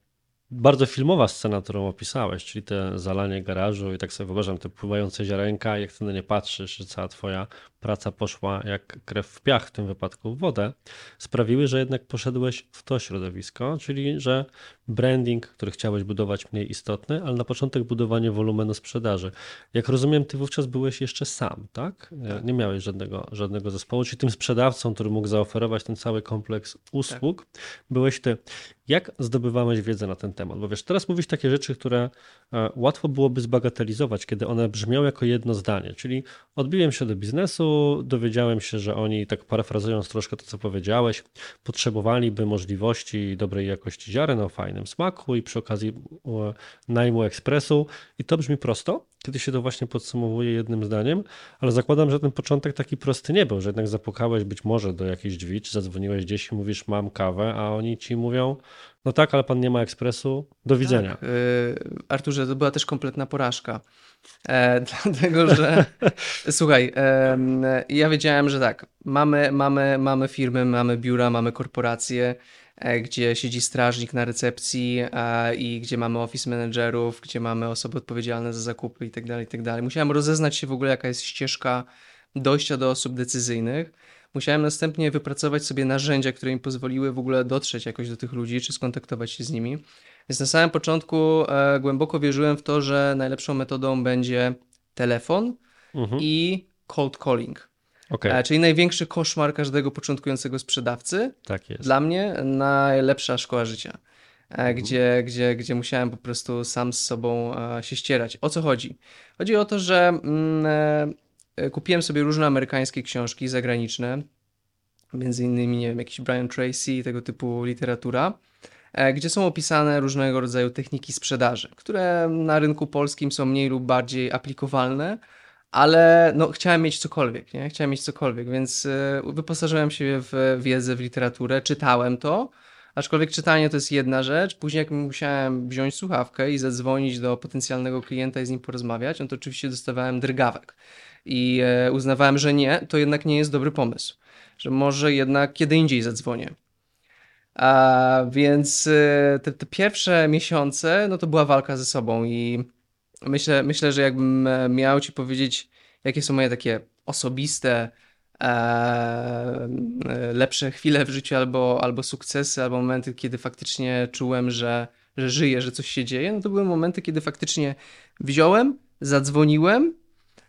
bardzo filmowa scena, którą opisałeś, czyli te zalanie garażu i tak sobie wyobrażam te pływające ziarenka, jak ty na nie patrzysz, że cała twoja praca poszła jak krew w piach, w tym wypadku w wodę, sprawiły, że jednak poszedłeś w to środowisko, czyli że branding, który chciałeś budować mniej istotny, ale na początek budowanie wolumenu sprzedaży. Jak rozumiem, ty wówczas byłeś jeszcze sam, tak? tak. Nie miałeś żadnego, żadnego zespołu, czyli tym sprzedawcą, który mógł zaoferować ten cały kompleks usług, tak. byłeś ty. Jak zdobywałeś wiedzę na ten temat? Bo wiesz, teraz mówisz takie rzeczy, które e, łatwo byłoby zbagatelizować, kiedy one brzmią jako jedno zdanie, czyli odbiłem się do biznesu, dowiedziałem się, że oni, tak parafrazując troszkę to, co powiedziałeś, potrzebowaliby możliwości dobrej jakości ziaren o fajnym smaku i przy okazji e, najmu ekspresu. I to brzmi prosto, kiedy się to właśnie podsumowuje jednym zdaniem, ale zakładam, że ten początek taki prosty nie był, że jednak zapukałeś być może do jakiejś drzwi, czy zadzwoniłeś gdzieś i mówisz mam kawę, a oni ci mówią no tak, ale pan nie ma ekspresu, do widzenia. Tak, Arturze, to była też kompletna porażka, e, dlatego że słuchaj, e, ja wiedziałem, że tak, mamy, mamy, mamy firmy, mamy biura, mamy korporacje, E, gdzie siedzi strażnik na recepcji i gdzie mamy office managerów, gdzie mamy osoby odpowiedzialne za zakupy itd., tak itd. Tak Musiałem rozeznać się w ogóle, jaka jest ścieżka dojścia do osób decyzyjnych. Musiałem następnie wypracować sobie narzędzia, które mi pozwoliły w ogóle dotrzeć jakoś do tych ludzi, czy skontaktować się z nimi. Więc na samym początku e, głęboko wierzyłem w to, że najlepszą metodą będzie telefon mhm. i cold calling. Okay. E, czyli największy koszmar każdego początkującego sprzedawcy. Tak jest. Dla mnie najlepsza szkoła życia. E, mhm. Gdzie, gdzie, gdzie musiałem po prostu sam z sobą e, się ścierać. O co chodzi? Chodzi o to, że mm, kupiłem sobie różne amerykańskie książki zagraniczne, między innymi, nie wiem, jakiś Brian Tracy, tego typu literatura, gdzie są opisane różnego rodzaju techniki sprzedaży, które na rynku polskim są mniej lub bardziej aplikowalne, ale no, chciałem mieć cokolwiek, nie? Chciałem mieć cokolwiek, więc y, wyposażyłem się w wiedzę, w literaturę, czytałem to, aczkolwiek czytanie to jest jedna rzecz, później jak musiałem wziąć słuchawkę i zadzwonić do potencjalnego klienta i z nim porozmawiać, no to oczywiście dostawałem drgawek i e, uznawałem, że nie, to jednak nie jest dobry pomysł, że może jednak kiedy indziej zadzwonię. A więc e, te, te pierwsze miesiące, no to była walka ze sobą i Myślę, myślę, że jakbym e, miał ci powiedzieć, jakie są moje takie osobiste, e, e, lepsze chwile w życiu, albo, albo sukcesy, albo momenty, kiedy faktycznie czułem, że, że żyję, że coś się dzieje, no to były momenty, kiedy faktycznie wziąłem, zadzwoniłem,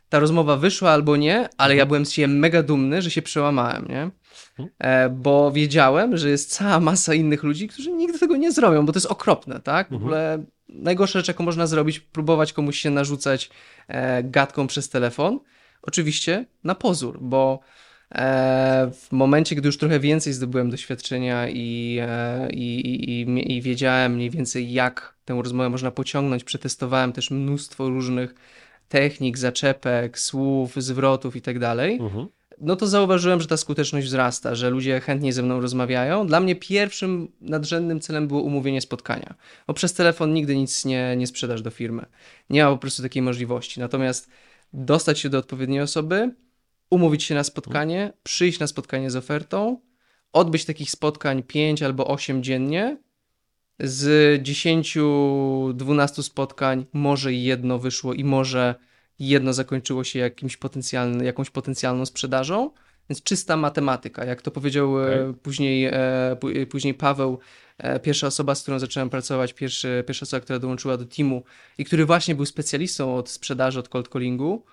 ta rozmowa wyszła albo nie, ale ja mhm. byłem z siebie mega dumny, że się przełamałem, nie? Mhm. E, bo wiedziałem, że jest cała masa innych ludzi, którzy nigdy tego nie zrobią, bo to jest okropne, tak? W mhm. ogóle najgorsza rzecz, jaką można zrobić, próbować komuś się narzucać e, gadką przez telefon. Oczywiście na pozór, bo e, w momencie, gdy już trochę więcej zdobyłem doświadczenia i, i, i, i, wiedziałem mniej więcej, jak tę rozmowę można pociągnąć, przetestowałem też mnóstwo różnych technik, zaczepek, słów, zwrotów i tak. Mhm no to zauważyłem, że ta skuteczność wzrasta, że ludzie chętnie ze mną rozmawiają. Dla mnie pierwszym nadrzędnym celem było umówienie spotkania, bo przez telefon nigdy nic nie, nie sprzedasz do firmy. Nie ma po prostu takiej możliwości. Natomiast dostać się do odpowiedniej osoby, umówić się na spotkanie, przyjść na spotkanie z ofertą, odbyć takich spotkań 5 albo 8 dziennie. Z 10-12 spotkań może jedno wyszło i może jedno zakończyło się jakimś potencjalny, jakąś potencjalną sprzedażą, Więc czysta matematyka, jak to powiedział okay. później, później Paweł, pierwsza osoba, z którą zacząłem pracować, pierwszy, pierwsza osoba, która dołączyła do teamu i który właśnie był specjalistą od sprzedaży, od cold callingu,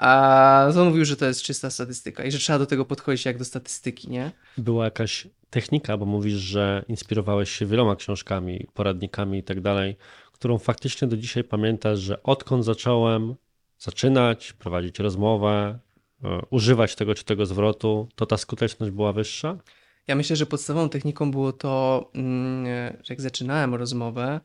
a on mówił, że to jest czysta statystyka i że trzeba do tego podchodzić jak do statystyki, nie? Była jakaś technika, bo mówisz, że inspirowałeś się wieloma książkami, poradnikami i tak dalej, którą faktycznie do dzisiaj pamiętasz, że odkąd zacząłem zaczynać, prowadzić rozmowę, e, używać tego czy tego zwrotu, to ta skuteczność była wyższa? Ja myślę, że podstawową techniką było to, mm, że jak zaczynałem rozmowę,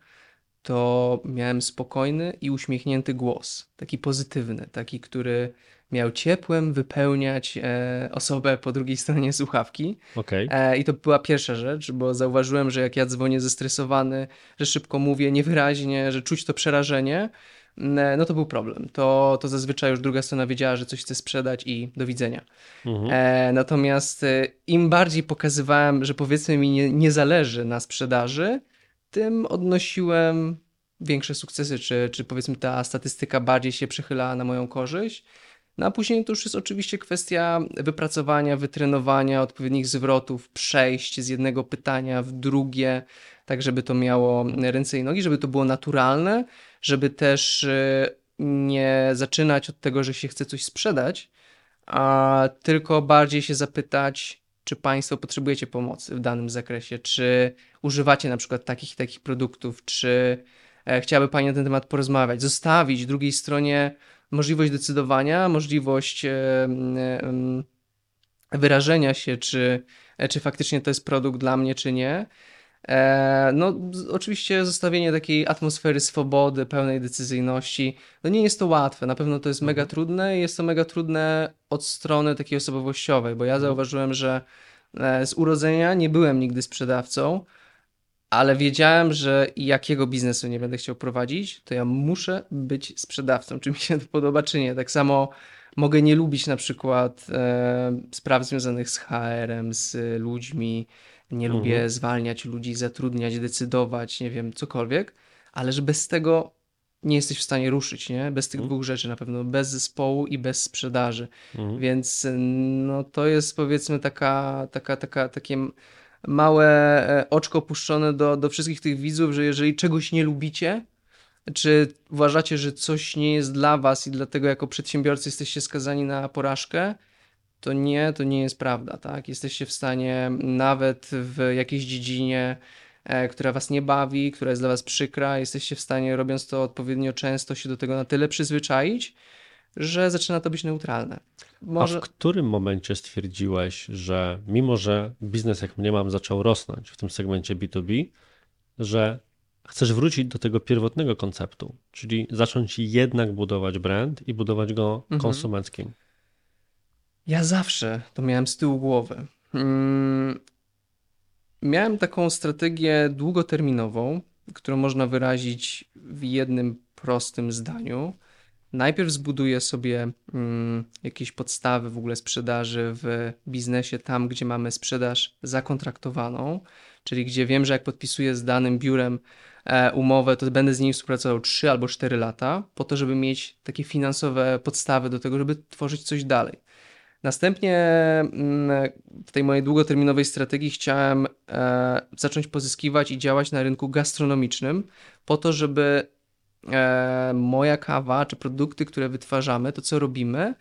to miałem spokojny i uśmiechnięty głos, taki pozytywny, taki, który miał ciepłem wypełniać e, osobę po drugiej stronie słuchawki. Okay. E, I to była pierwsza rzecz, bo zauważyłem, że jak ja dzwonię zestresowany, że szybko mówię, niewyraźnie, że czuć to przerażenie, e, no to był problem. To, to zazwyczaj już druga strona wiedziała, że coś chce sprzedać i do widzenia. Mhm. E, natomiast e, im bardziej pokazywałem, że powiedzmy mi nie, nie zależy na sprzedaży, tym odnosiłem większe sukcesy, czy, czy powiedzmy ta statystyka bardziej się przychylała na moją korzyść. No a później to już jest oczywiście kwestia wypracowania, wytrenowania, odpowiednich zwrotów, przejść z jednego pytania w drugie, tak żeby to miało ręce i nogi, żeby to było naturalne, żeby też e, nie zaczynać od tego, że się chce coś sprzedać, a tylko bardziej się zapytać, czy Państwo potrzebujecie pomocy w danym zakresie, czy używacie na przykład takich i takich produktów, czy e, chciałaby Pani na ten temat porozmawiać, zostawić drugiej stronie możliwość decydowania, możliwość e, wyrażenia się, czy, e, czy faktycznie to jest produkt dla mnie, czy nie. No, oczywiście zostawienie takiej atmosfery swobody, pełnej decyzyjności, no nie jest to łatwe. Na pewno to jest mega mhm. trudne i jest to mega trudne od strony takiej osobowościowej, bo ja zauważyłem, że z urodzenia nie byłem nigdy sprzedawcą, ale wiedziałem, że jakiego biznesu nie będę chciał prowadzić, to ja muszę być sprzedawcą, czy mi się to podoba, czy nie. Tak samo mogę nie lubić na przykład e, spraw związanych z HR-em, z ludźmi, nie mhm. lubię zwalniać ludzi, zatrudniać, decydować, nie wiem, cokolwiek, ale że bez tego nie jesteś w stanie ruszyć, nie? Bez tych mhm. dwóch rzeczy na pewno, bez zespołu i bez sprzedaży. Mhm. Więc no to jest powiedzmy taka, taka, taka, takie małe e, oczko puszczone do, do wszystkich tych widzów, że jeżeli czegoś nie lubicie, czy uważacie, że coś nie jest dla was i dlatego jako przedsiębiorcy jesteście skazani na porażkę, to nie, to nie jest prawda, tak? Jesteście w stanie nawet w jakiejś dziedzinie, e, która was nie bawi, która jest dla was przykra, jesteście w stanie, robiąc to odpowiednio często, się do tego na tyle przyzwyczaić, że zaczyna to być neutralne. Może... A w którym momencie stwierdziłeś, że mimo, że biznes jak mnie mam zaczął rosnąć w tym segmencie B2B, że chcesz wrócić do tego pierwotnego konceptu, czyli zacząć jednak budować brand i budować go mhm. konsumenckim? Ja zawsze to miałem z tyłu głowy. Hmm. Miałem taką strategię długoterminową, którą można wyrazić w jednym prostym zdaniu najpierw zbuduję sobie mm, jakieś podstawy w ogóle sprzedaży w biznesie, tam gdzie mamy sprzedaż zakontraktowaną, czyli gdzie wiem, że jak podpisuję z danym biurem e, umowę, to będę z nim współpracował 3 albo 4 lata, po to, żeby mieć takie finansowe podstawy do tego, żeby tworzyć coś dalej. Następnie mm, w tej mojej długoterminowej strategii chciałem e, zacząć pozyskiwać i działać na rynku gastronomicznym, po to, żeby e, moja kawa, czy produkty, które wytwarzamy, to co robimy,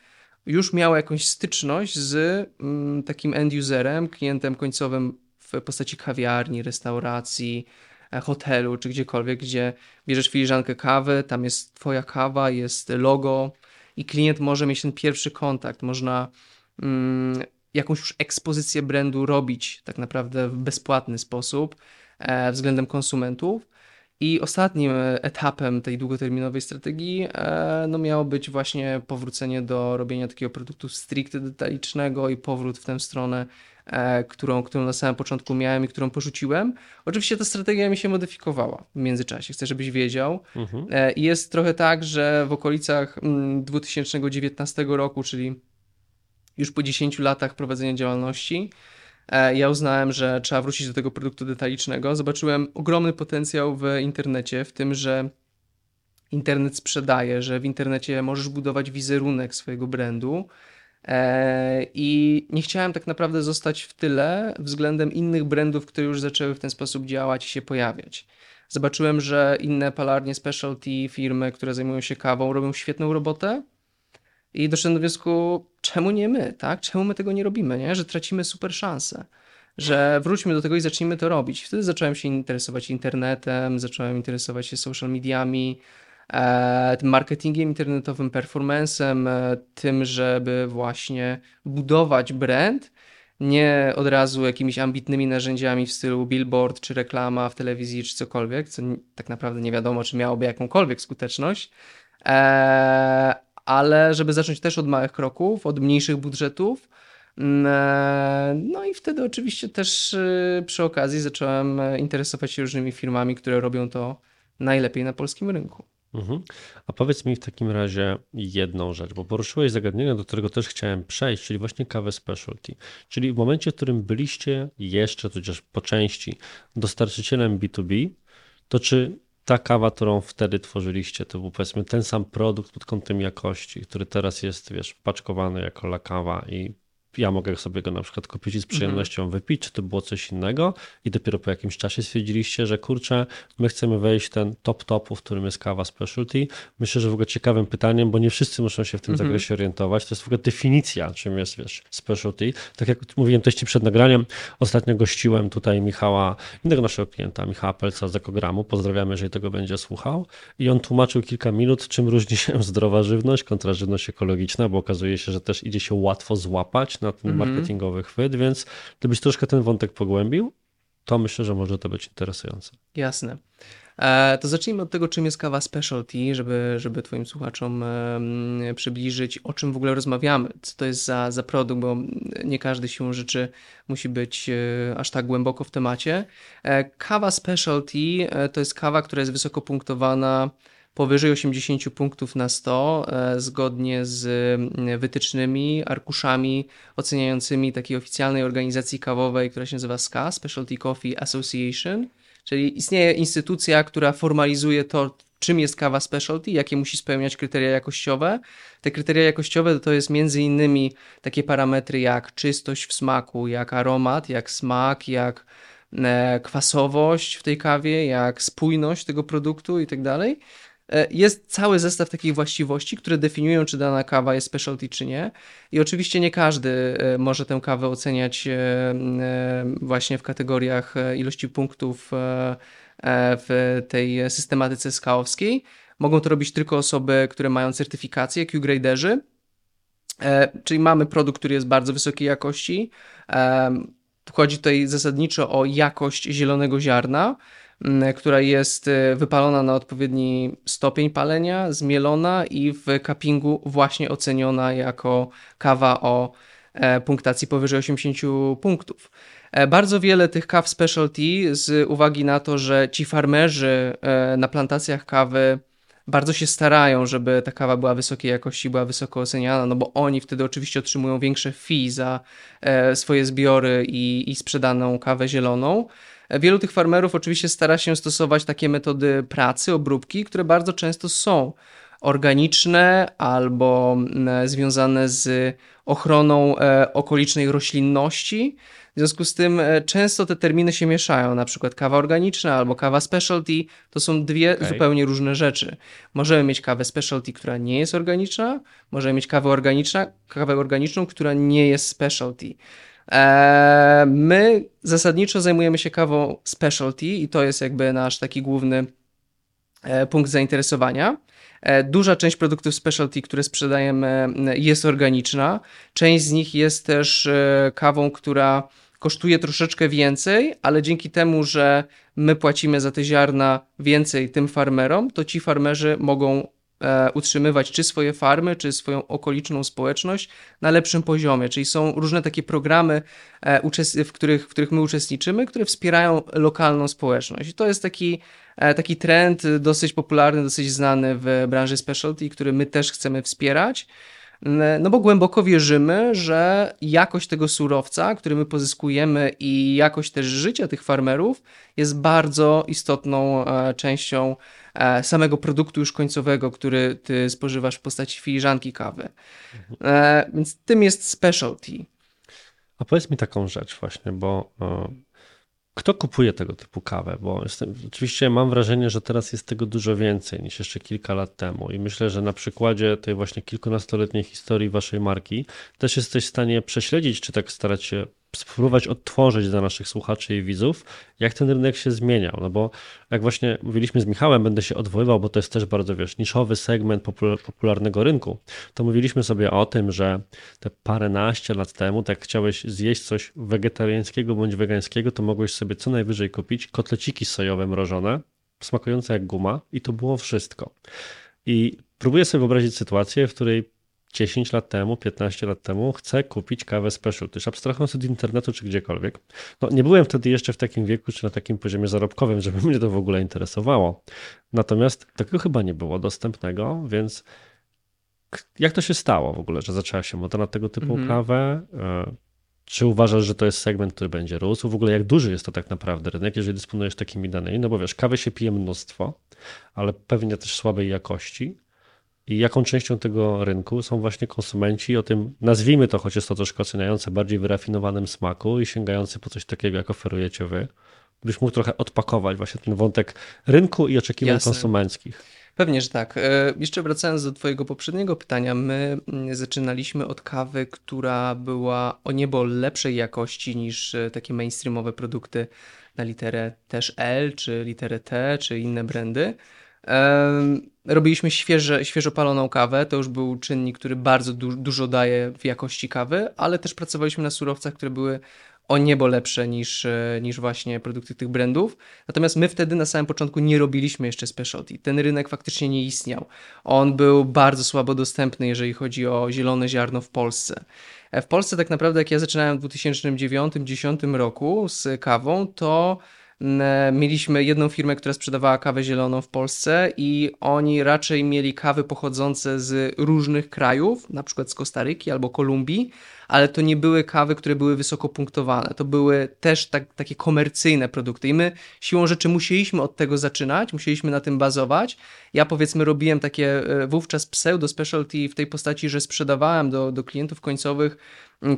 już miało jakąś styczność z mm, takim end-userem, klientem końcowym w postaci kawiarni, restauracji, e, hotelu, czy gdziekolwiek, gdzie bierzesz filiżankę kawy, tam jest twoja kawa, jest logo i klient może mieć ten pierwszy kontakt, można jakąś już ekspozycję brandu robić tak naprawdę w bezpłatny sposób e, względem konsumentów, i ostatnim e, etapem tej długoterminowej strategii e, no miało być właśnie powrócenie do robienia takiego produktu stricte detalicznego i powrót w tę stronę, którą, którą na samym początku miałem i którą porzuciłem. Oczywiście ta strategia mi się modyfikowała w międzyczasie, chcę, żebyś wiedział. Mhm. I jest trochę tak, że w okolicach 2019 mm, roku, czyli już po 10 latach prowadzenia działalności, E, ja uznałem, że trzeba wrócić do tego produktu detalicznego. Zobaczyłem ogromny potencjał w internecie, w tym, że internet sprzedaje, że w internecie możesz budować wizerunek swojego brandu. E, I nie chciałem tak naprawdę zostać w tyle względem innych brandów, które już zaczęły w ten sposób działać i się pojawiać. Zobaczyłem, że inne palarnie, specialty, firmy, które zajmują się kawą, robią świetną robotę. I doszedłem do wniosku, czemu nie my, tak? Czemu my tego nie robimy, nie? Że tracimy super szansę. Że wróćmy do tego i zacznijmy to robić. Wtedy zacząłem się interesować internetem, zacząłem interesować się social mediami, e, tym marketingiem internetowym, performancem, e, tym, żeby właśnie budować brand, nie od razu jakimiś ambitnymi narzędziami w stylu billboard, czy reklama w telewizji, czy cokolwiek, co tak naprawdę nie wiadomo, czy miałoby jakąkolwiek skuteczność, e, ale żeby zacząć też od małych kroków, od mniejszych budżetów. Mm, e, no i wtedy oczywiście też e, przy okazji zacząłem interesować się różnymi firmami, które robią to najlepiej na polskim rynku. Mhm. A powiedz mi w takim razie jedną rzecz, bo poruszyłeś zagadnienie, do którego też chciałem przejść, czyli właśnie kawę specialty. Czyli w momencie, w którym byliście jeszcze, chociaż po części, dostarczycielem B2B, to czy ta kawa, którą wtedy tworzyliście, to był powiedzmy ten sam produkt pod kątem jakości, który teraz jest, wiesz, paczkowany jako la kawa i ja mogę sobie go na przykład kupić i z przyjemnością mhm. wypić, czy to było coś innego i dopiero po jakimś czasie stwierdziliście, że kurczę, my chcemy wejść w ten top topu, w którym jest kawa specialty. Myślę, że w ogóle ciekawym pytaniem, bo nie wszyscy muszą się w tym mhm. zakresie orientować, to jest w ogóle definicja, czym jest, wiesz, specialty. Tak jak mówiłem teści przed nagraniem, ostatnio gościłem tutaj Michała, innego naszego klienta, Michała Pelca z Ekogramu, pozdrawiamy, jeżeli tego będzie słuchał i on tłumaczył kilka minut, czym różni się zdrowa żywność kontra żywność ekologiczna, bo okazuje się, że też idzie się łatwo złapać na ten mm -hmm. marketingowy chwyt, więc gdybyś troszkę ten wątek pogłębił, to myślę, że może to być interesujące. Jasne. E, to zacznijmy od tego, czym jest kawa specialty, żeby, żeby Twoim słuchaczom przybliżyć, o czym w ogóle rozmawiamy, co to jest za, za produkt, bo nie każdy siłą rzeczy musi być e, aż tak głęboko w temacie. E, kawa specialty to jest kawa, która jest wysoko punktowana powyżej 80 punktów na 100, e, zgodnie z wytycznymi, arkuszami oceniającymi takiej oficjalnej organizacji kawowej, która się nazywa SCA, Specialty Coffee Association, czyli istnieje instytucja, która formalizuje to, czym jest kawa specialty, jakie musi spełniać kryteria jakościowe. Te kryteria jakościowe to jest między innymi takie parametry jak czystość w smaku, jak aromat, jak smak, jak e, kwasowość w tej kawie, jak spójność tego produktu i tak dalej. E, jest cały zestaw takich właściwości, które definiują, czy dana kawa jest specialty, czy nie. I oczywiście nie każdy e, może tę kawę oceniać e, właśnie w kategoriach ilości punktów w tej systematyce skałowskiej. Mogą to robić tylko osoby, które mają certyfikację, Q-graderzy, czyli mamy produkt, który jest bardzo wysokiej jakości. Chodzi tutaj zasadniczo o jakość zielonego ziarna, która jest e, wypalona na odpowiedni stopień palenia, zmielona i w cuppingu właśnie oceniona jako kawa o e, punktacji powyżej 80 punktów. E, bardzo wiele tych kaw specialty z uwagi na to, że ci farmerzy na plantacjach kawy bardzo się starają, żeby ta kawa była wysokiej jakości, była wysoko oceniana, no bo oni wtedy oczywiście otrzymują większe fee za swoje zbiory i, i sprzedaną kawę zieloną. Wielu tych farmerów oczywiście stara się stosować takie metody pracy, obróbki, które bardzo często są organiczne albo mm, związane z ochroną e, okolicznej roślinności. W związku z tym e, często te terminy się mieszają, na przykład kawa organiczna albo kawa specialty, to są dwie okay. zupełnie różne rzeczy. Możemy mieć kawę specialty, która nie jest organiczna, możemy mieć kawę, organiczna, kawę organiczną, która nie jest specialty. E, my zasadniczo zajmujemy się kawą specialty i to jest jakby nasz taki główny e, punkt zainteresowania. E, duża część produktów specialty, które sprzedajemy, jest organiczna. Część z nich jest też kawą, która kosztuje troszeczkę więcej, ale dzięki temu, że my płacimy za te ziarna więcej tym farmerom, to ci farmerzy mogą E, utrzymywać czy swoje farmy, czy swoją okoliczną społeczność na lepszym poziomie. Czyli są różne takie programy, e, w których, w których my uczestniczymy, które wspierają lokalną społeczność. I to jest taki, e, taki trend dosyć popularny, dosyć znany w branży specialty, który my też chcemy wspierać. No bo głęboko wierzymy, że jakość tego surowca, który my pozyskujemy i jakość też życia tych farmerów jest bardzo istotną e, częścią e, samego produktu już końcowego, który ty spożywasz w postaci filiżanki kawy. Mhm. Więc tym jest specialty. A powiedz mi taką rzecz właśnie, bo kto kupuje tego typu kawę? Bo jestem, oczywiście mam wrażenie, że teraz jest tego dużo więcej niż jeszcze kilka lat temu i myślę, że na przykładzie tej właśnie kilkunastoletniej historii waszej marki też jesteś w stanie prześledzić, czy tak starać się spróbować odtworzyć dla naszych słuchaczy i widzów, jak ten rynek się zmieniał. No bo jak właśnie mówiliśmy z Michałem, będę się odwoływał, bo to jest też bardzo, wiesz, niszowy segment popularnego rynku, to mówiliśmy sobie o tym, że te paręnaście lat temu, tak chciałeś zjeść coś wegetariańskiego bądź wegańskiego, to mogłeś sobie co najwyżej kupić kotleciki sojowe mrożone, smakujące jak guma i to było wszystko. I próbuję sobie wyobrazić sytuację, w której 10 lat temu, 15 lat temu chcę kupić kawę specialty, już abstrahując od internetu czy gdziekolwiek. No, nie byłem wtedy jeszcze w takim wieku czy na takim poziomie zarobkowym, żeby mnie to w ogóle interesowało. Natomiast tego chyba nie było dostępnego, więc jak to się stało w ogóle, że zaczęła się moda na tego typu mhm. kawę? E, czy uważasz, że to jest segment, który będzie rósł? W ogóle jak duży jest to tak naprawdę rynek, jeżeli dysponujesz takimi danymi? No bo wiesz, kawy się pije mnóstwo, ale pewnie też słabej jakości i jaką częścią tego rynku są właśnie konsumenci o tym, nazwijmy to, choć jest to troszkę oceniające, bardziej wyrafinowanym smaku i sięgający po coś takiego, jak oferujecie wy. Gdybyś mógł trochę odpakować właśnie ten wątek rynku i oczekiwań Jasne. konsumenckich. Pewnie, że tak. E, jeszcze wracając do Twojego poprzedniego pytania, my mm, zaczynaliśmy od kawy, która była o niebo lepszej jakości niż e, takie mainstreamowe produkty na literę też L, czy literę T, czy inne brandy. Robiliśmy świeże, świeżo paloną kawę, to już był czynnik, który bardzo du dużo daje w jakości kawy, ale też pracowaliśmy na surowcach, które były o niebo lepsze niż, e, niż właśnie produkty tych brandów. Natomiast my wtedy na samym początku nie robiliśmy jeszcze specialty. Ten rynek faktycznie nie istniał. On był bardzo słabo dostępny, jeżeli chodzi o zielone ziarno w Polsce. E, w Polsce tak naprawdę jak ja zaczynałem w 2009-2010 roku z kawą, to mieliśmy jedną firmę, która sprzedawała kawę zieloną w Polsce i oni raczej mieli kawy pochodzące z różnych krajów, na przykład z Kostaryki albo Kolumbii, ale to nie były kawy, które były wysoko punktowane. To były też tak, takie komercyjne produkty i my siłą rzeczy musieliśmy od tego zaczynać, musieliśmy na tym bazować. Ja powiedzmy robiłem takie e, wówczas pseudo specialty w tej postaci, że sprzedawałem do, do klientów końcowych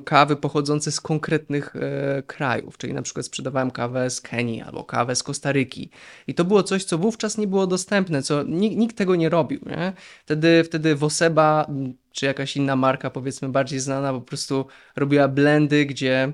kawy pochodzące z konkretnych e, krajów, czyli na przykład sprzedawałem kawę z Kenii albo kawę z Kostaryki. I to było coś, co wówczas nie było dostępne, co nikt, nikt tego nie robił. Nie? Wtedy, wtedy Woseba czy jakaś inna marka, powiedzmy bardziej znana, po prostu robiła blendy, gdzie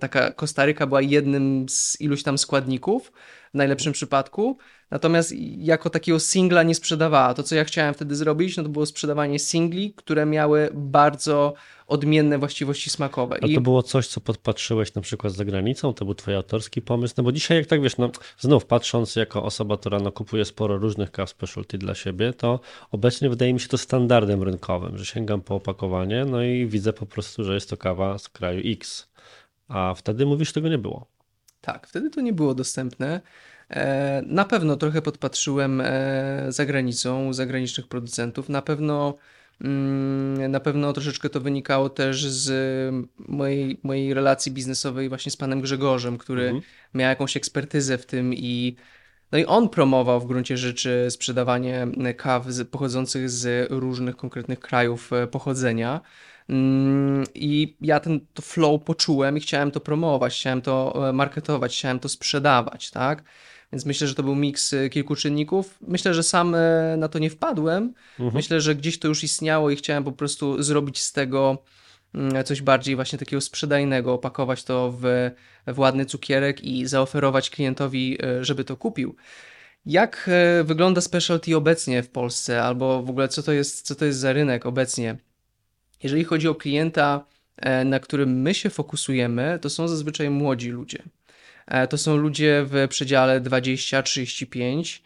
taka Kostaryka była jednym z iluś tam składników w najlepszym przypadku. Natomiast jako takiego singla nie sprzedawała. To, co ja chciałem wtedy zrobić, no to było sprzedawanie singli, które miały bardzo odmienne właściwości smakowe. A to było coś, co podpatrzyłeś na przykład za granicą? To był twój autorski pomysł? No bo dzisiaj, jak tak wiesz, no znów patrząc jako osoba, która no, kupuje sporo różnych kaw specialty dla siebie, to obecnie wydaje mi się to standardem rynkowym, że sięgam po opakowanie, no i widzę po prostu, że jest to kawa z kraju X. A wtedy mówisz, tego nie było. Tak, wtedy to nie było dostępne. E, na pewno trochę podpatrzyłem e, za granicą, zagranicznych producentów. Na pewno mm, na pewno troszeczkę to wynikało też z mojej, mojej relacji biznesowej właśnie z panem Grzegorzem, który mhm. miał jakąś ekspertyzę w tym i no i on promował w gruncie rzeczy sprzedawanie kaw pochodzących z różnych konkretnych krajów e, pochodzenia. Mm, I ja ten to flow poczułem i chciałem to promować, chciałem to marketować, chciałem to sprzedawać, tak? Więc myślę, że to był miks y, kilku czynników. Myślę, że sam y, na to nie wpadłem. Mhm. Myślę, że gdzieś to już istniało i chciałem po prostu zrobić z tego mm, coś bardziej właśnie takiego sprzedajnego, opakować to w, w ładny cukierek i zaoferować klientowi, y, żeby to kupił. Jak wygląda specialty obecnie w Polsce, albo w ogóle co to jest, co to jest za rynek obecnie? Jeżeli chodzi o klienta, na którym my się fokusujemy, to są zazwyczaj młodzi ludzie. E, to są ludzie w przedziale 20-35,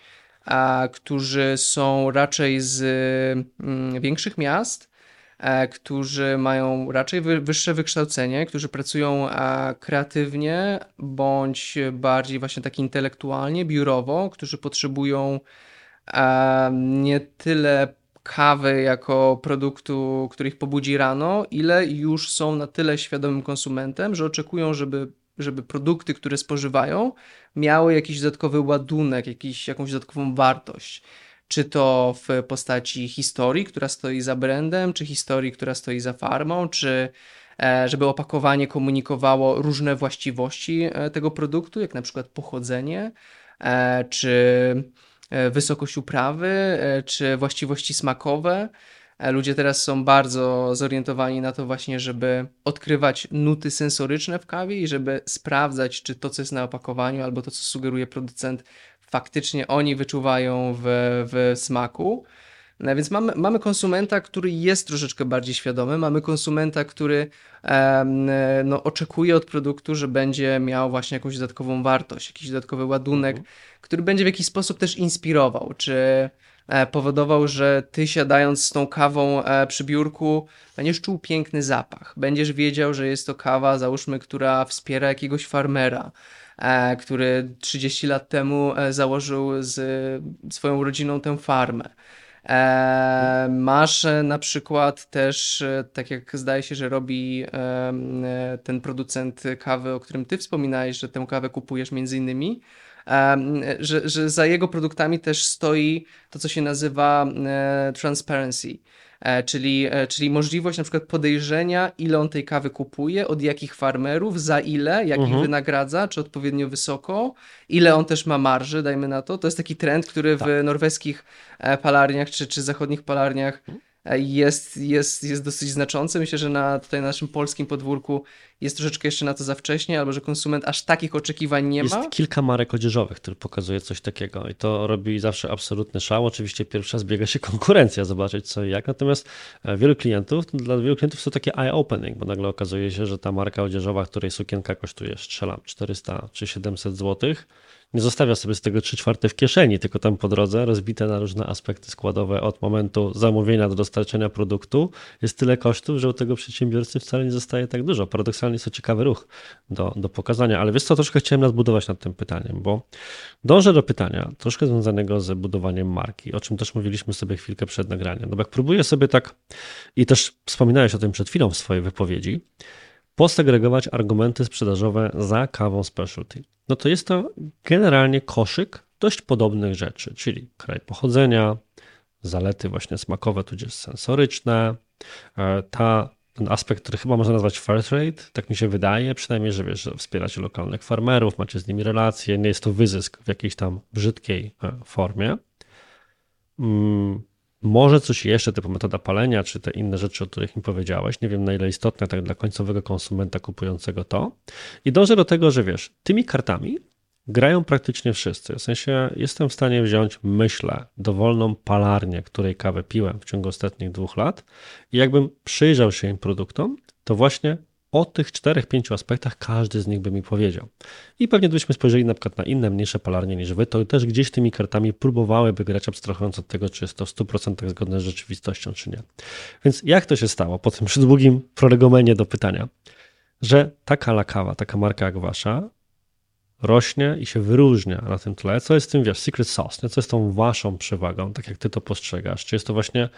którzy są raczej z mm, większych miast, e, którzy mają raczej wyższe wykształcenie, którzy pracują kreatywnie bądź bardziej właśnie tak intelektualnie, biurowo, którzy potrzebują nie tyle kawy jako produktu, który ich pobudzi rano, ile już są na tyle świadomym konsumentem, że oczekują, żeby, żeby produkty, które spożywają, miały jakiś dodatkowy ładunek, jakiś, jakąś dodatkową wartość. Czy to w postaci historii, która stoi za brandem, czy historii, która stoi za farmą, czy e, żeby opakowanie komunikowało różne właściwości e, tego produktu, jak na przykład pochodzenie, e, czy wysokość uprawy, czy właściwości smakowe. Ludzie teraz są bardzo zorientowani na to właśnie, żeby odkrywać nuty sensoryczne w kawie i żeby sprawdzać, czy to, co jest na opakowaniu, albo to, co sugeruje producent, faktycznie oni wyczuwają w, w smaku. No więc mamy, mamy konsumenta, który jest troszeczkę bardziej świadomy, mamy konsumenta, który no, oczekuje od produktu, że będzie miał właśnie jakąś dodatkową wartość, jakiś dodatkowy ładunek, mhm. który będzie w jakiś sposób też inspirował, czy e, powodował, że ty siadając z tą kawą e, przy biurku będziesz czuł piękny zapach, będziesz wiedział, że jest to kawa, załóżmy, która wspiera jakiegoś farmera, E, który 30 lat temu e, założył z swoją rodziną tę farmę. E, masz na przykład też, tak jak zdaje się, że robi ten producent kawy, o którym ty wspominałeś, że tę kawę kupujesz między innymi, że, że za jego produktami też stoi to, co się nazywa transparency. E, czyli, e, czyli możliwość na przykład podejrzenia, ile on tej kawy kupuje, od jakich farmerów, za ile, jak mhm. ich wynagradza, czy odpowiednio wysoko, ile on też ma marży, dajmy na to. To jest taki trend, który tak. w norweskich e, palarniach czy, czy zachodnich palarniach jest, jest, jest dosyć znaczący. Myślę, że na tutaj naszym polskim podwórku jest troszeczkę jeszcze na to za wcześnie, albo że konsument aż takich oczekiwań nie ma. Jest kilka marek odzieżowych, które pokazuje coś takiego i to robi zawsze absolutny szał. Oczywiście pierwszy raz biega się konkurencja, zobaczyć co i jak, natomiast e, wielu klientów, dla wielu klientów to takie eye-opening, bo nagle okazuje się, że ta marka odzieżowa, której sukienka kosztuje, strzelam, 400 czy 700 złotych, nie zostawia sobie z tego 3 czwarte w kieszeni, tylko tam po drodze rozbite na różne aspekty składowe od momentu zamówienia do dostarczenia produktu jest tyle kosztów, że u tego przedsiębiorcy wcale nie zostaje tak dużo. Paradoksalnie jest to ciekawy ruch do, do pokazania, ale wiesz co, troszkę chciałem nadbudować nad tym pytaniem, bo dążę do pytania troszkę związanego z budowaniem marki, o czym też mówiliśmy sobie chwilkę przed nagraniem. No bo jak próbuję sobie tak, i też wspominałeś o tym przed chwilą w swojej wypowiedzi, posegregować argumenty sprzedażowe za kawą specialty no to jest to generalnie koszyk dość podobnych rzeczy, czyli kraj pochodzenia, zalety właśnie smakowe, tudzież sensoryczne, e, ta, ten aspekt, który chyba można nazwać fair trade, tak mi się wydaje, przynajmniej, że wiesz, wspieracie lokalnych farmerów, macie z nimi relacje, nie jest to wyzysk w jakiejś tam brzydkiej e, formie. Może coś jeszcze, typu metoda palenia, czy te inne rzeczy, o których mi powiedziałeś. Nie wiem, na ile istotne tak dla końcowego konsumenta kupującego to. I dążę do tego, że wiesz, tymi kartami grają praktycznie wszyscy. W sensie jestem w stanie wziąć, myślę, dowolną palarnię, której kawę piłem w ciągu ostatnich dwóch lat i jakbym przyjrzał się im produktom, to właśnie o tych czterech, pięciu aspektach każdy z nich by mi powiedział. I pewnie gdybyśmy spojrzeli na przykład na inne, mniejsze palarnie niż wy, to też gdzieś tymi kartami próbowałyby grać, abstrahując od tego, czy jest to w 100% zgodne z rzeczywistością, czy nie. Więc jak to się stało po tym przydługim prolegomenie do pytania, że taka lakawa, taka marka jak wasza, rośnie i się wyróżnia na tym tle, co jest tym, wiesz, secret sauce, co jest tą waszą przewagą, tak jak ty to postrzegasz? Czy jest to właśnie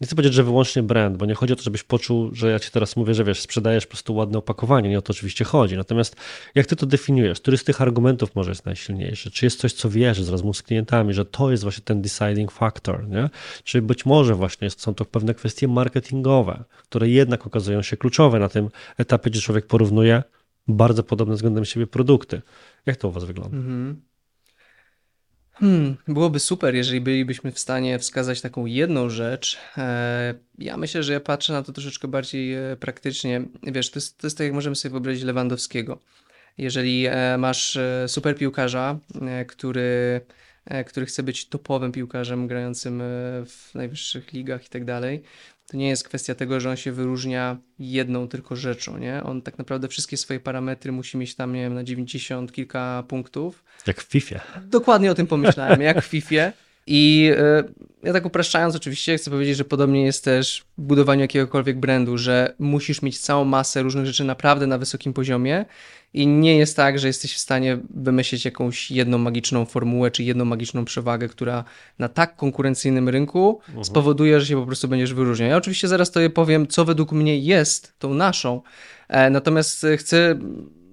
nie chcę powiedzieć, że wyłącznie brand, bo nie chodzi o to, żebyś poczuł, że ja ci teraz mówię, że wiesz, sprzedajesz po prostu ładne opakowanie, nie o to oczywiście chodzi. Natomiast jak ty to definiujesz, który z tych argumentów może jest najsilniejszy? Czy jest coś, co wierzy z rozmów z klientami, że to jest właśnie ten deciding factor, nie? Czy być może właśnie są to pewne kwestie marketingowe, które jednak okazują się kluczowe na tym etapie, gdzie człowiek porównuje bardzo podobne względem siebie produkty. Jak to u was wygląda? Mhm. Hmm, byłoby super, jeżeli bylibyśmy w stanie wskazać taką jedną rzecz. E, ja myślę, że ja patrzę na to troszeczkę bardziej e, praktycznie. Wiesz, to jest, to jest tak, jak możemy sobie wyobrazić Lewandowskiego. Jeżeli e, masz super piłkarza, który, który chce być topowym piłkarzem grającym w najwyższych ligach i tak dalej, to nie jest kwestia tego, że on się wyróżnia jedną tylko rzeczą, nie? On tak naprawdę wszystkie swoje parametry musi mieć tam, nie wiem, na 90 kilka punktów. Jak w FIFA. Dokładnie o tym pomyślałem, jak w FIFA. I e, ja tak upraszczając oczywiście chcę powiedzieć, że podobnie jest też w budowaniu jakiegokolwiek brandu, że musisz mieć całą masę różnych rzeczy naprawdę na wysokim poziomie i nie jest tak, że jesteś w stanie wymyślić jakąś jedną magiczną formułę czy jedną magiczną przewagę, która na tak konkurencyjnym rynku mhm. spowoduje, że się po prostu będziesz wyróżniał. Ja oczywiście zaraz to powiem, co według mnie jest tą naszą, e, natomiast chcę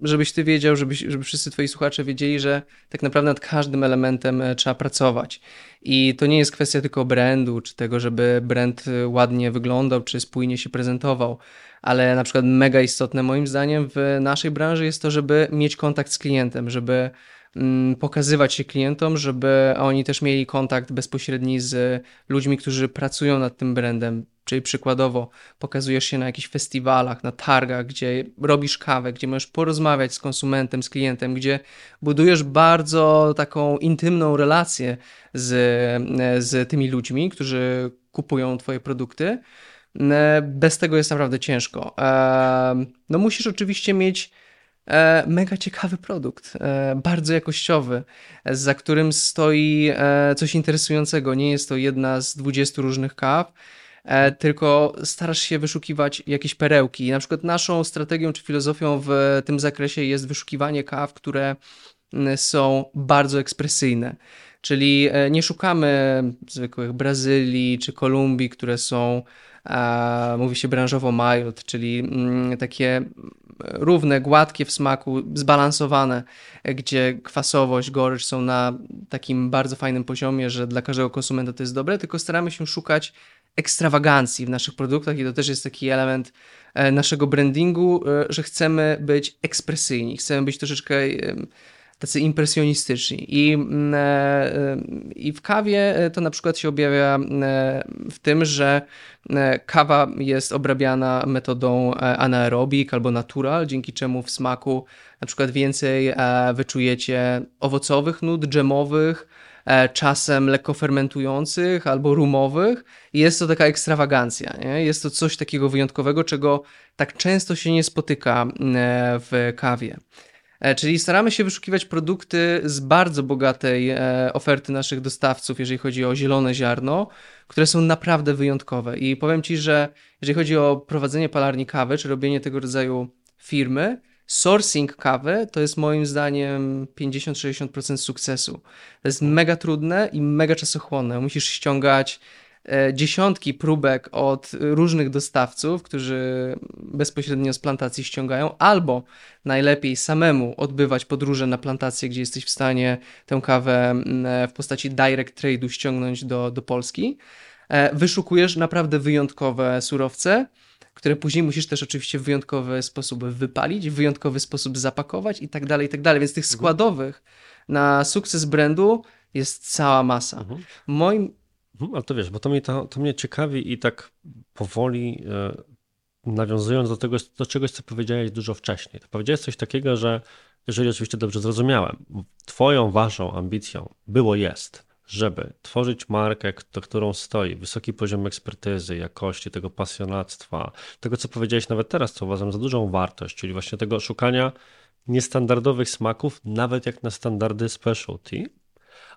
żebyś ty wiedział, żebyś, żeby wszyscy twoi słuchacze wiedzieli, że tak naprawdę nad każdym elementem e, trzeba pracować. I to nie jest kwestia tylko brandu, czy tego, żeby brand e, ładnie wyglądał, czy spójnie się prezentował, ale na przykład mega istotne moim zdaniem w naszej branży jest to, żeby mieć kontakt z klientem, żeby pokazywać się klientom, żeby oni też mieli kontakt bezpośredni z ludźmi, którzy pracują nad tym brandem, Czyli przykładowo pokazujesz się na jakichś festiwalach, na targach, gdzie robisz kawę, gdzie możesz porozmawiać z konsumentem, z klientem, gdzie budujesz bardzo taką intymną relację z, z tymi ludźmi, którzy kupują Twoje produkty. Bez tego jest naprawdę ciężko. No musisz oczywiście mieć e, mega ciekawy produkt, e, bardzo jakościowy, za którym stoi e, coś interesującego. Nie jest to jedna z 20 różnych kaw E, tylko starasz się wyszukiwać jakieś perełki. Na przykład naszą strategią czy filozofią w tym zakresie jest wyszukiwanie kaw, które są bardzo ekspresyjne. Czyli e, nie szukamy zwykłych Brazylii czy Kolumbii, które są, mówi się branżowo mild, czyli takie równe, gładkie w smaku, zbalansowane, gdzie kwasowość, gorycz są na takim bardzo fajnym poziomie, że dla każdego konsumenta to jest dobre, tylko staramy się szukać ekstrawagancji w naszych produktach i to też jest taki element e, naszego brandingu, e, że chcemy być ekspresyjni, chcemy być troszeczkę tacy impresjonistyczni. I, mm, e, I w kawie to na przykład się objawia w tym, że kawa jest obrabiana metodą anaerobik albo natural, dzięki czemu w smaku na przykład więcej wyczujecie owocowych nut, dżemowych, E, czasem lekko fermentujących albo rumowych. I jest to taka ekstrawagancja. Nie? Jest to coś takiego wyjątkowego, czego tak często się nie spotyka e, w kawie. E, czyli staramy się wyszukiwać produkty z bardzo bogatej oferty naszych dostawców, jeżeli chodzi o zielone ziarno, które są naprawdę wyjątkowe. I powiem Ci, że jeżeli chodzi o prowadzenie palarni kawy, czy robienie tego rodzaju firmy, sourcing kawy to jest moim zdaniem 50-60% sukcesu. To jest mega trudne i mega czasochłonne. Musisz ściągać e, dziesiątki próbek od różnych dostawców, którzy bezpośrednio z plantacji ściągają, albo najlepiej samemu odbywać podróże na plantację, gdzie jesteś w stanie tę kawę e, w postaci direct trade'u ściągnąć do, do Polski. E, wyszukujesz naprawdę wyjątkowe surowce które później musisz też oczywiście w wyjątkowy sposób wypalić, w wyjątkowy sposób zapakować i tak dalej, i tak dalej. Więc tych mhm. składowych na sukces brandu jest cała masa. Mhm. Moim... Mhm, ale to wiesz, bo to mnie, to, to mnie ciekawi i tak powoli e, nawiązując do tego, do czegoś, co powiedziałeś dużo wcześniej. To powiedziałeś coś takiego, że jeżeli oczywiście dobrze zrozumiałem, twoją, waszą ambicją było, jest żeby tworzyć markę, do którą stoi wysoki poziom ekspertyzy, jakości, tego pasjonactwa, tego co powiedziałeś nawet teraz, co uważam za dużą wartość, czyli właśnie tego szukania niestandardowych smaków, nawet jak na standardy specialty,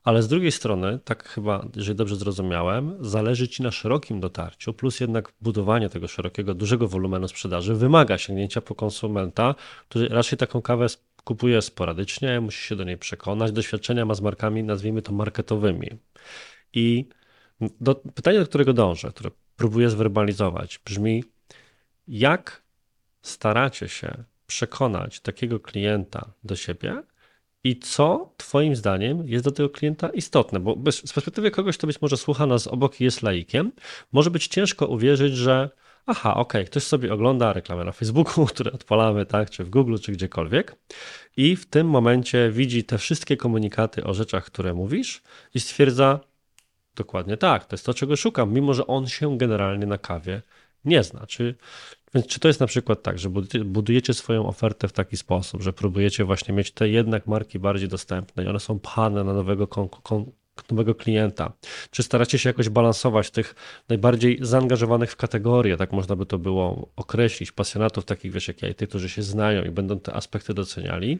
ale z drugiej strony, tak chyba, jeżeli dobrze zrozumiałem, zależy Ci na szerokim dotarciu, plus jednak budowanie tego szerokiego, dużego wolumenu sprzedaży wymaga sięgnięcia po konsumenta, który raczej taką kawę kupuje sporadycznie, musi się do niej przekonać. Doświadczenia ma z markami, nazwijmy to marketowymi. I do, pytanie, do którego dążę, które próbuję zwerbalizować, brzmi: jak staracie się przekonać takiego klienta do siebie i co Twoim zdaniem jest do tego klienta istotne? Bo z perspektywy kogoś, kto być może słucha nas obok i jest laikiem, może być ciężko uwierzyć, że aha, okej, okay, ktoś sobie ogląda reklamę na Facebooku, które odpalamy, tak, czy w Google, czy gdziekolwiek i w tym momencie widzi te wszystkie komunikaty o rzeczach, które mówisz i stwierdza dokładnie tak, to jest to, czego szukam, mimo że on się generalnie na kawie nie zna. Czy, więc czy to jest na przykład tak, że budujecie swoją ofertę w taki sposób, że próbujecie właśnie mieć te jednak marki bardziej dostępne i one są pchane na nowego nowego klienta? Czy staracie się jakoś balansować tych najbardziej zaangażowanych w kategorię, tak można by to było określić, pasjonatów takich, wiesz, jak ja i tych, którzy się znają i będą te aspekty doceniali?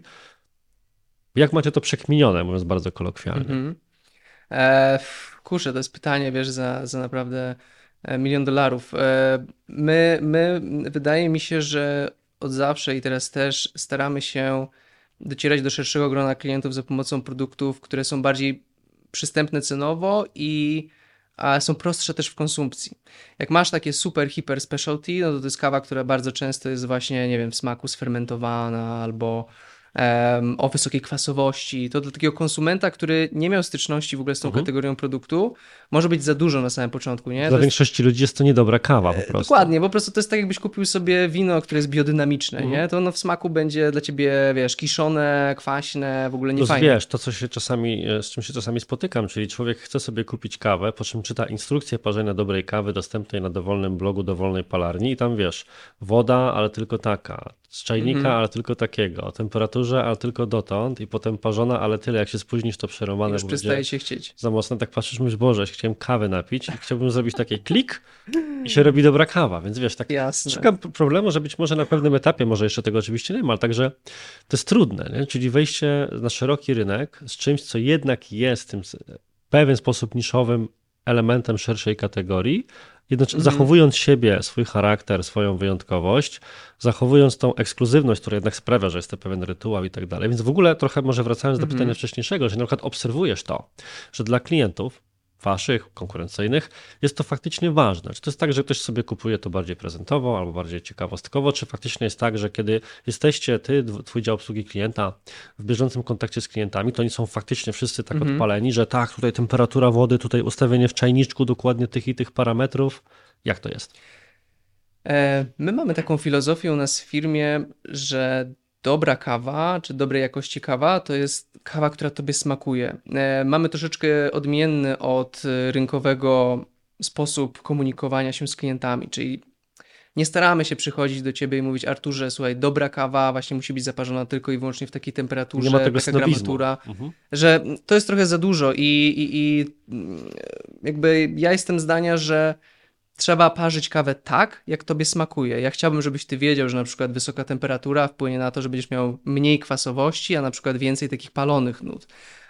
Jak macie to przekminione, mówiąc bardzo kolokwialnie? Mm -hmm. E, kurczę, to jest pytanie, wiesz, za, za naprawdę milion dolarów. E, my, my, wydaje mi się, że od zawsze i teraz też staramy się docierać do szerszego grona klientów za pomocą produktów, które są bardziej przystępne cenowo i są prostsze też w konsumpcji. Jak masz takie super, hiper specialty, no to to jest kawa, która bardzo często jest właśnie, nie wiem, w smaku sfermentowana albo o wysokiej kwasowości. To dla takiego konsumenta, który nie miał styczności w ogóle z tą mhm. kategorią produktu, może być za dużo na samym początku, nie? Dla to większości jest... ludzi jest to niedobra kawa po e, prostu. Dokładnie, po prostu to jest tak jakbyś kupił sobie wino, które jest biodynamiczne, mhm. nie? To ono w smaku będzie dla ciebie, wiesz, kiszone, kwaśne, w ogóle nie fajne. wiesz, to co się czasami, e, z czym się czasami spotykam, czyli człowiek chce sobie kupić kawę, po czym czyta instrukcję parzenia dobrej kawy dostępnej na dowolnym blogu, dowolnej palarni i tam wiesz, woda, ale tylko taka, z czajnika, mhm. ale tylko takiego, o temperaturze, ale tylko dotąd i potem parzona, ale tyle, jak się spóźnisz, to przeromane Już przestaje się chcieć. Za mocno, tak patrzysz, mówisz, Boże, chciałem kawę napić i chciałbym zrobić taki klik i się robi dobra kawa, więc wiesz, tak Jasne. szukam problemu, że być może na pewnym etapie, może jeszcze tego oczywiście nie ma, ale także to jest trudne, nie? czyli wejście na szeroki rynek z czymś, co jednak jest tym w pewien sposób niszowym elementem szerszej kategorii, jednocześnie mm. zachowując siebie, swój charakter, swoją wyjątkowość, zachowując tą ekskluzywność, która jednak sprawia, że jest to pewien rytuał i tak dalej. Więc w ogóle trochę może wracając do mm pytania wcześniejszego, że na przykład obserwujesz to, że dla klientów waszych, konkurencyjnych, jest to faktycznie ważne. Czy to jest tak, że ktoś sobie kupuje to bardziej prezentowo albo bardziej ciekawostkowo, czy faktycznie jest tak, że kiedy jesteście ty, twój dział obsługi klienta w bieżącym kontakcie z klientami, to oni są faktycznie wszyscy tak mhm. odpaleni, że tak, tutaj temperatura wody, tutaj ustawienie w czajniczku dokładnie tych i tych parametrów. Jak to jest? E, my mamy taką filozofię u nas w firmie, że dobra kawa, czy dobrej jakości kawa, to jest kawa, która tobie smakuje. E, mamy troszeczkę odmienny od rynkowego sposób komunikowania się z klientami, czyli nie staramy się przychodzić do ciebie i mówić, Arturze, słuchaj, dobra kawa właśnie musi być zaparzona tylko i wyłącznie w takiej temperaturze, nie ma tego taka gramatura, mhm. że to jest trochę za dużo i, i, i jakby ja jestem zdania, że trzeba parzyć kawę tak, jak tobie smakuje. Ja chciałbym, żebyś ty wiedział, że na przykład wysoka temperatura wpłynie na to, że będziesz miał mniej kwasowości, a na przykład więcej takich palonych nut.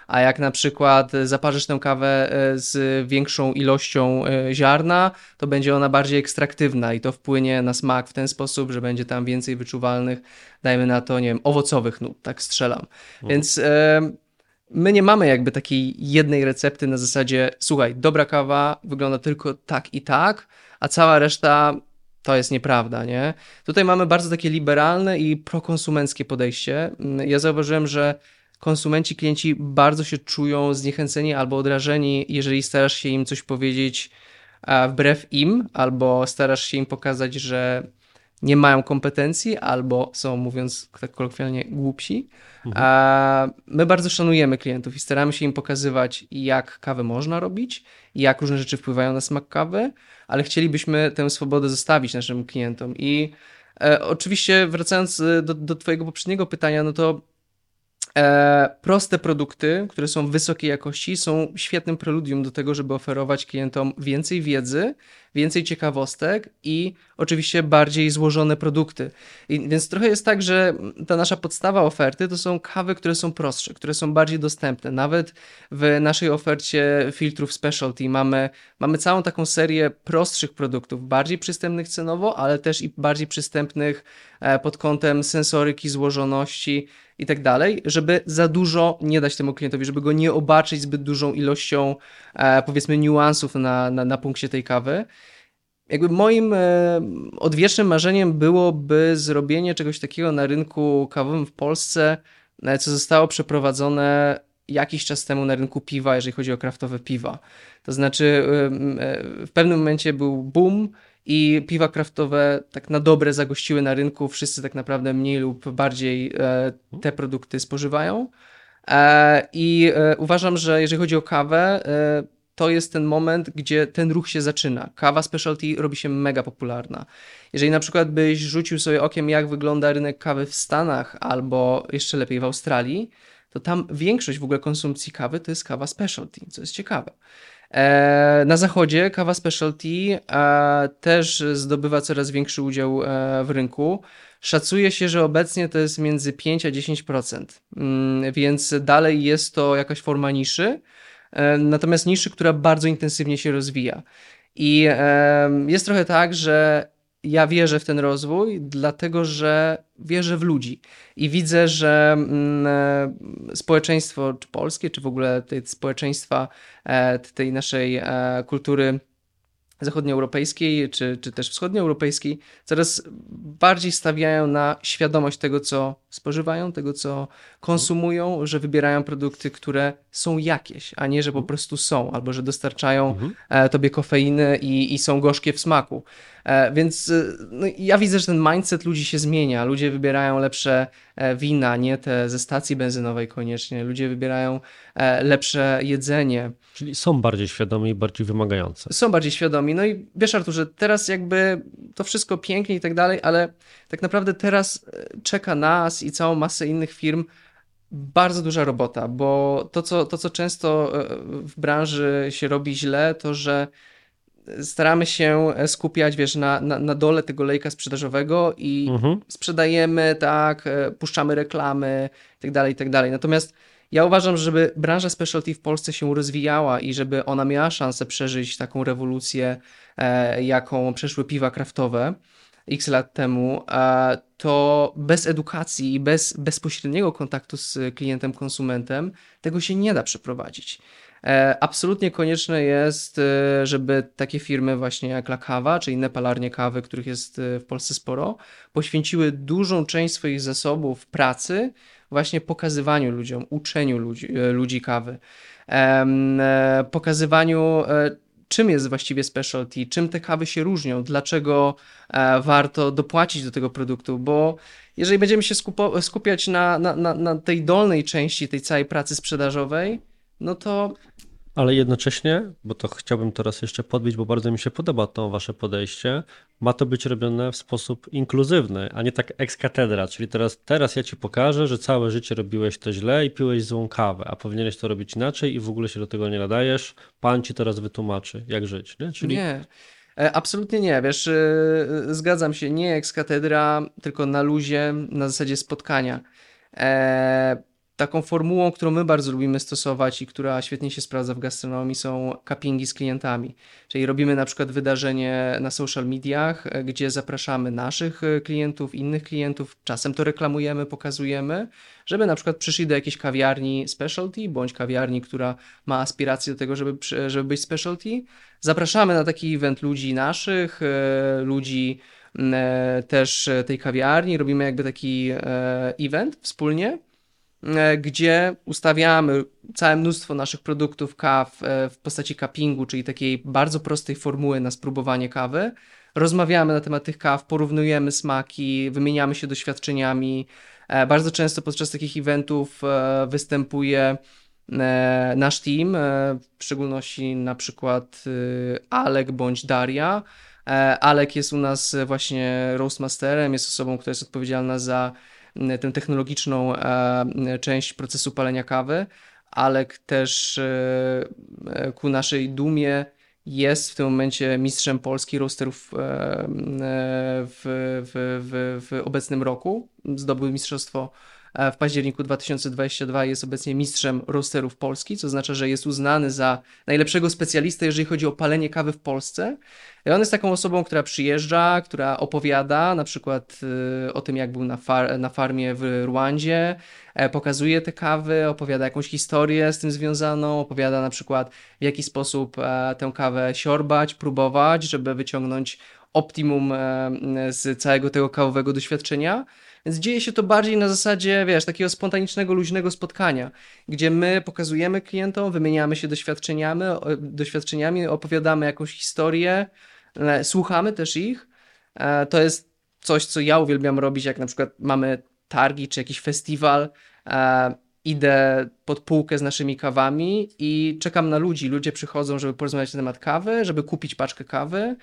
A jak na przykład zaparzysz tę kawę e, z większą ilością e, ziarna, to będzie ona bardziej ekstraktywna i to wpłynie na smak w ten sposób, że będzie tam więcej wyczuwalnych, dajmy na to, nie wiem, owocowych nut, tak strzelam. Mhm. Więc e, my nie mamy jakby takiej jednej recepty na zasadzie, słuchaj, dobra kawa wygląda tylko tak i tak, a cała reszta to jest nieprawda, nie? Tutaj mamy bardzo takie liberalne i prokonsumenckie podejście. Ja zauważyłem, że konsumenci, klienci bardzo się czują zniechęceni albo odrażeni, jeżeli starasz się im coś powiedzieć wbrew im, albo starasz się im pokazać, że nie mają kompetencji, albo są, mówiąc tak kolokwialnie, głupsi. Mhm. My bardzo szanujemy klientów i staramy się im pokazywać, jak kawę można robić, jak różne rzeczy wpływają na smak kawy, ale chcielibyśmy tę swobodę zostawić naszym klientom. I e, oczywiście, wracając e, do, do Twojego poprzedniego pytania, no to E, proste produkty, które są wysokiej jakości, są świetnym preludium do tego, żeby oferować klientom więcej wiedzy, więcej ciekawostek i oczywiście bardziej złożone produkty. I, więc trochę jest tak, że ta nasza podstawa oferty to są kawy, które są prostsze, które są bardziej dostępne. Nawet w naszej ofercie filtrów specialty mamy, mamy całą taką serię prostszych produktów, bardziej przystępnych cenowo, ale też i bardziej przystępnych e, pod kątem sensoryki, złożoności i tak dalej, żeby za dużo nie dać temu klientowi, żeby go nie obarczyć zbyt dużą ilością, e, powiedzmy, niuansów na, na, na punkcie tej kawy. Jakby moim e, odwiecznym marzeniem byłoby zrobienie czegoś takiego na rynku kawowym w Polsce, e, co zostało przeprowadzone jakiś czas temu na rynku piwa, jeżeli chodzi o kraftowe piwa. To znaczy, e, w pewnym momencie był boom i piwa kraftowe tak na dobre zagościły na rynku. Wszyscy tak naprawdę mniej lub bardziej te produkty spożywają. I uważam, że jeżeli chodzi o kawę, to jest ten moment, gdzie ten ruch się zaczyna. Kawa specialty robi się mega popularna. Jeżeli na przykład byś rzucił sobie okiem, jak wygląda rynek kawy w Stanach albo jeszcze lepiej w Australii, to tam większość w ogóle konsumpcji kawy to jest kawa specialty, co jest ciekawe. E, na zachodzie kawa specialty e, też zdobywa coraz większy udział e, w rynku. Szacuje się, że obecnie to jest między 5 a 10%, mm, więc dalej jest to jakaś forma niszy, natomiast niszy, która bardzo intensywnie się rozwija. I jest trochę tak, że ja wierzę w ten rozwój, dlatego że wierzę w ludzi i widzę, że mm, e, społeczeństwo, czy polskie, czy w ogóle te społeczeństwa e, tej naszej e, kultury zachodnioeuropejskiej, czy, czy też wschodnioeuropejskiej, coraz bardziej stawiają na świadomość tego, co spożywają, tego, co konsumują, że wybierają produkty, które są jakieś, a nie, że po mhm. prostu są, albo że dostarczają mhm. tobie kofeiny i, i są gorzkie w smaku. E, więc e, no, ja widzę, że ten mindset ludzi się zmienia. Ludzie wybierają lepsze e, wina, nie te ze stacji benzynowej koniecznie. Ludzie wybierają lepsze jedzenie. Czyli są bardziej świadomi i bardziej wymagające. Są bardziej świadomi. No i wiesz, Arturze, teraz jakby to wszystko pięknie i tak dalej, ale tak naprawdę teraz czeka nas i całą masę innych firm bardzo duża robota, bo to co, to, co często w branży się robi źle, to że staramy się skupiać, wiesz, na, na, na dole tego lejka sprzedażowego i mhm. sprzedajemy, tak, e, puszczamy reklamy i tak dalej, i tak dalej. Natomiast ja uważam, żeby branża specialty w Polsce się rozwijała i żeby ona miała szansę przeżyć taką rewolucję, e, jaką przeszły piwa kraftowe x lat temu, e, to bez edukacji i bez bezpośredniego kontaktu z klientem, konsumentem tego się nie da przeprowadzić. E, absolutnie konieczne jest, e, żeby takie firmy właśnie jak La Cava, czy inne palarnie kawy, których jest e, w Polsce sporo, poświęciły dużą część swoich zasobów pracy właśnie pokazywaniu ludziom, uczeniu ludzi, ludzi kawy, pokazywaniu czym jest właściwie specialty, czym te kawy się różnią, dlaczego warto dopłacić do tego produktu, bo jeżeli będziemy się skupiać na, na, na, na tej dolnej części tej całej pracy sprzedażowej, no to ale jednocześnie, bo to chciałbym teraz jeszcze podbić, bo bardzo mi się podoba to wasze podejście, ma to być robione w sposób inkluzywny, a nie tak ex katedra, czyli teraz, teraz ja ci pokażę, że całe życie robiłeś to źle i piłeś złą kawę, a powinieneś to robić inaczej i w ogóle się do tego nie nadajesz, pan ci teraz wytłumaczy, jak żyć, nie? Czyli... Nie. E, absolutnie nie, wiesz, e, zgadzam się, nie ex katedra, tylko na luzie, na zasadzie spotkania. E, Taką formułą, którą my bardzo lubimy stosować i która świetnie się sprawdza w gastronomii są cuppingi z klientami. Czyli robimy na przykład wydarzenie na social mediach, e, gdzie zapraszamy naszych e, klientów, innych klientów, czasem to reklamujemy, pokazujemy, żeby na przykład przyszli do jakiejś kawiarni specialty, bądź kawiarni, która ma aspiracje do tego, żeby, żeby być specialty. Zapraszamy na taki event ludzi naszych, e, ludzi też tej kawiarni, robimy jakby taki event wspólnie gdzie ustawiamy całe mnóstwo naszych produktów kaw e, w postaci cuppingu, czyli takiej bardzo prostej formuły na spróbowanie kawy. Rozmawiamy na temat tych kaw, porównujemy smaki, wymieniamy się doświadczeniami. E, bardzo często podczas takich eventów występuje nasz team, w szczególności na przykład Alek bądź Daria. Alek jest u nas właśnie roastmasterem, jest osobą, która jest odpowiedzialna za tę technologiczną e, część procesu palenia kawy. Alek też e, e, ku naszej dumie jest w tym momencie mistrzem Polski roasterów w, w, w, w obecnym roku. Zdobył mistrzostwo w październiku 2022 jest obecnie mistrzem roasterów Polski, co oznacza, że jest uznany za najlepszego specjalistę, jeżeli chodzi o palenie kawy w Polsce. I on jest taką osobą, która przyjeżdża, która opowiada na przykład y, o tym, jak był na, far na farmie w Rwandzie, e, pokazuje te kawy, opowiada jakąś historię z tym związaną, opowiada na przykład w jaki sposób e, tę kawę siorbać, próbować, żeby wyciągnąć optimum e, z całego tego kawowego doświadczenia. Więc dzieje się to bardziej na zasadzie, wiesz, takiego spontanicznego, luźnego spotkania, gdzie my pokazujemy klientom, wymieniamy się doświadczeniami, doświadczeniami opowiadamy jakąś historię, słuchamy też ich. E, to jest coś, co ja uwielbiam robić, jak na przykład mamy targi czy jakiś festiwal. E, idę pod półkę z naszymi kawami i czekam na ludzi. Ludzie przychodzą, żeby porozmawiać na temat kawy, żeby kupić paczkę kawy.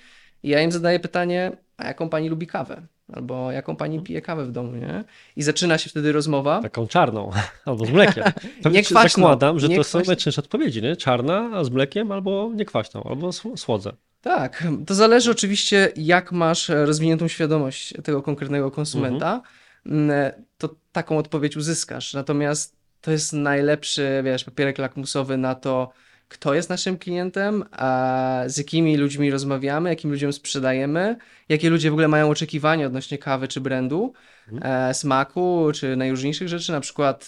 I ja im zadaję pytanie, a jaką pani lubi kawę? Albo jaką pani pije kawę w domu, nie? I zaczyna się wtedy rozmowa. Taką czarną, albo z mlekiem. To nie kwaśną. Zakładam, że nie to kwaśną. są najczęstsze odpowiedzi, nie? Czarna z mlekiem, albo niekwaśną, albo słodze. Tak, to zależy oczywiście, jak masz rozwiniętą świadomość tego konkretnego konsumenta, mhm. to taką odpowiedź uzyskasz. Natomiast to jest najlepszy, wiesz, papierek lakmusowy na to, kto jest naszym klientem, a z jakimi ludźmi rozmawiamy, jakim ludziom sprzedajemy, jakie ludzie w ogóle mają oczekiwania odnośnie kawy czy brandu, mhm. smaku czy najróżniejszych rzeczy, na przykład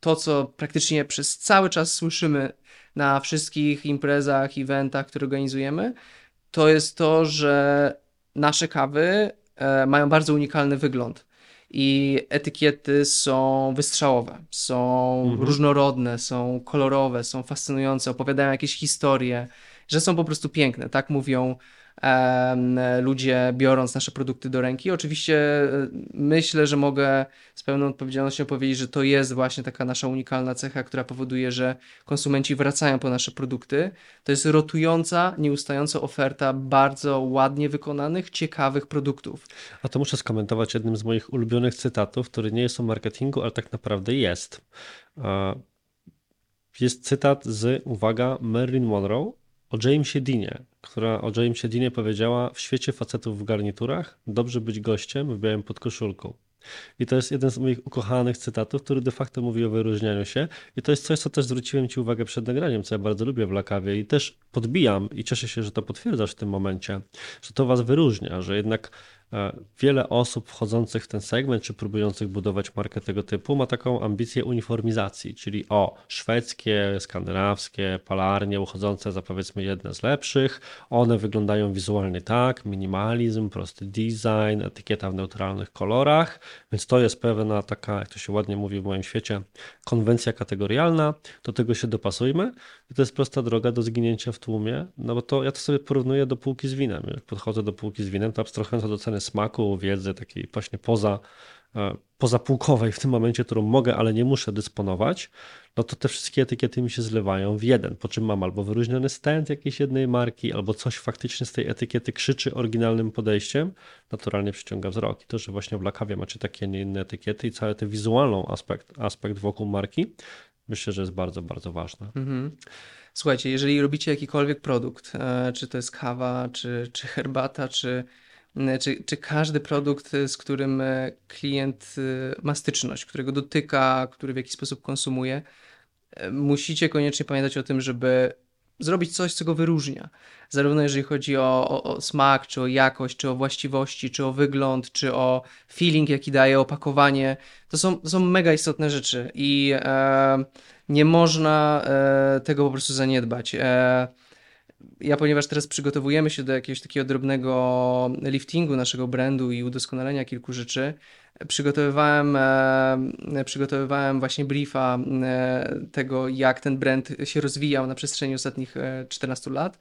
to, co praktycznie przez cały czas słyszymy na wszystkich imprezach, eventach, które organizujemy, to jest to, że nasze kawy e, mają bardzo unikalny wygląd i etykiety są wystrzałowe, są mhm. różnorodne, są kolorowe, są fascynujące, opowiadają jakieś historie, że są po prostu piękne. Tak mówią ludzie biorąc nasze produkty do ręki. Oczywiście e, myślę, że mogę z pełną odpowiedzialnością powiedzieć, że to jest właśnie taka nasza unikalna cecha, która powoduje, że konsumenci wracają po nasze produkty. To jest rotująca, nieustająca oferta bardzo ładnie wykonanych, ciekawych produktów. A to muszę skomentować jednym z moich ulubionych cytatów, który nie jest o marketingu, ale tak naprawdę jest. Jest cytat z, uwaga, Marilyn Monroe, o Jamesie Deanie, która o Jamesie Deanie powiedziała: W świecie facetów w garniturach dobrze być gościem w białym podkoszulką. I to jest jeden z moich ukochanych cytatów, który de facto mówi o wyróżnianiu się. I to jest coś, co też zwróciłem Ci uwagę przed nagraniem, co ja bardzo lubię w Lakawie i też podbijam i cieszę się, że to potwierdzasz w tym momencie, że to Was wyróżnia, że jednak wiele osób wchodzących w ten segment, czy próbujących budować markę tego typu, ma taką ambicję uniformizacji, czyli o szwedzkie, skandynawskie, palarnie uchodzące za powiedzmy jedne z lepszych. One wyglądają wizualnie tak, minimalizm, prosty design, etykieta w neutralnych kolorach, więc to jest pewna taka, jak to się ładnie mówi w moim świecie, konwencja kategorialna. Do tego się dopasujmy i to jest prosta droga do zginięcia w tłumie, no bo to ja to sobie porównuję do półki z winem. Jak podchodzę do półki z winem, to abstrahując od oceny smaku, wiedzy takiej właśnie poza, e, pozapółkowej w tym momencie, którą mogę, ale nie muszę dysponować, no to te wszystkie etykiety mi się zlewają w jeden, po czym mam albo wyróżniony stand jakiejś jednej marki, albo coś faktycznie z tej etykiety krzyczy oryginalnym podejściem, naturalnie przyciąga wzrok. I to, że właśnie w Lakawie macie takie, nie inne etykiety i cały ten wizualny aspekt, aspekt wokół marki, myślę, że jest bardzo, bardzo ważne. Mhm. Słuchajcie, jeżeli robicie jakikolwiek produkt, e, czy to jest kawa, czy, czy herbata, czy, czy, czy każdy produkt, z którym e, klient ma styczność, którego dotyka, który w jakiś sposób konsumuje, musicie koniecznie pamiętać o tym, żeby zrobić coś, co go wyróżnia. Zarówno jeżeli chodzi o, o, o, smak, czy o jakość, czy o właściwości, czy o wygląd, czy o feeling, jaki daje opakowanie. To są, to są mega istotne rzeczy i e, nie można e, tego po prostu zaniedbać. E, ja, ponieważ teraz przygotowujemy się do jakiegoś takiego drobnego liftingu naszego brandu i udoskonalenia kilku rzeczy, przygotowywałem, e, przygotowywałem właśnie briefa e, tego, jak ten brand się rozwijał na przestrzeni ostatnich 14 e, lat.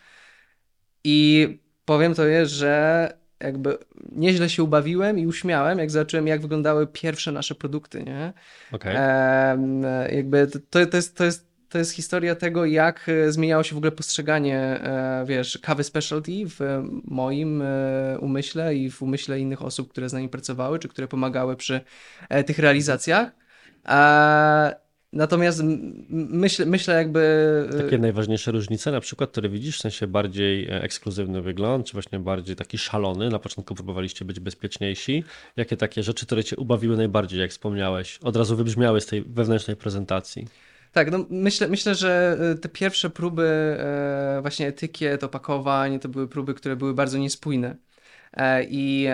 I powiem to jest, że jakby nieźle się ubawiłem i uśmiałem, jak zobaczyłem, jak wyglądały pierwsze nasze produkty, nie? Okay. E, jakby to, to, jest, to jest to jest historia tego, jak e, zmieniało się w ogóle postrzeganie, e, wiesz, kawy specialty w moim e, umyśle i w umyśle innych osób, które z nami pracowały, czy które pomagały przy tych realizacjach. Natomiast myślę, myślę jakby... Takie najważniejsze różnice na przykład, które widzisz, w sensie bardziej ekskluzywny wygląd, czy właśnie bardziej taki szalony, na początku próbowaliście być bezpieczniejsi. Jakie takie rzeczy, które cię ubawiły najbardziej, jak wspomniałeś, od razu wybrzmiały z tej wewnętrznej prezentacji? Tak, no myślę, myślę, że e, te pierwsze próby e, właśnie etykiet, opakowań, to były próby, które były bardzo niespójne e, i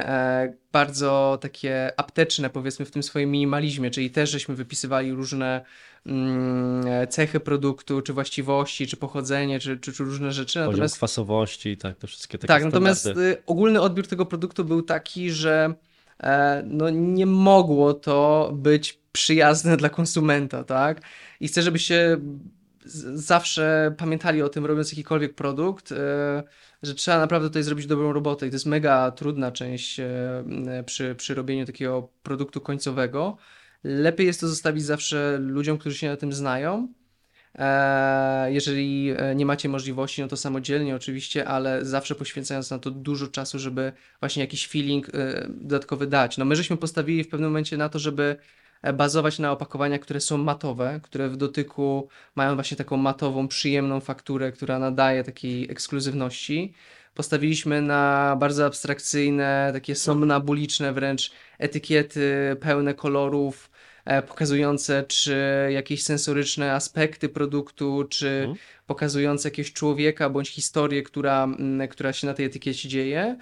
bardzo takie apteczne, powiedzmy, w tym swoim minimalizmie, czyli też żeśmy wypisywali różne mm, cechy produktu, czy właściwości, czy pochodzenie, czy, czy, czy różne rzeczy. Poziom natomiast kwasowości, tak, to wszystkie takie Tak, standardy. natomiast ogólny odbiór tego produktu był taki, że no nie mogło to być przyjazne dla konsumenta, tak? I chcę, żebyście zawsze pamiętali o tym, robiąc jakikolwiek produkt, e, że trzeba naprawdę tutaj zrobić dobrą robotę i to jest mega trudna część e, przy, przy robieniu takiego produktu końcowego. Lepiej jest to zostawić zawsze ludziom, którzy się na tym znają. E, jeżeli nie macie możliwości, no to samodzielnie oczywiście, ale zawsze poświęcając na to dużo czasu, żeby właśnie jakiś feeling dodatkowy dać. No my żeśmy postawili w pewnym momencie na to, żeby bazować na opakowaniach, które są matowe, które w dotyku mają właśnie taką matową, przyjemną fakturę, która nadaje takiej ekskluzywności. Postawiliśmy na bardzo abstrakcyjne, takie somnabuliczne wręcz etykiety pełne kolorów, e, pokazujące czy jakieś sensoryczne aspekty produktu, czy Mhm. pokazujące jakiegoś człowieka bądź historię, która, mm, która się na tej etykiecie dzieje.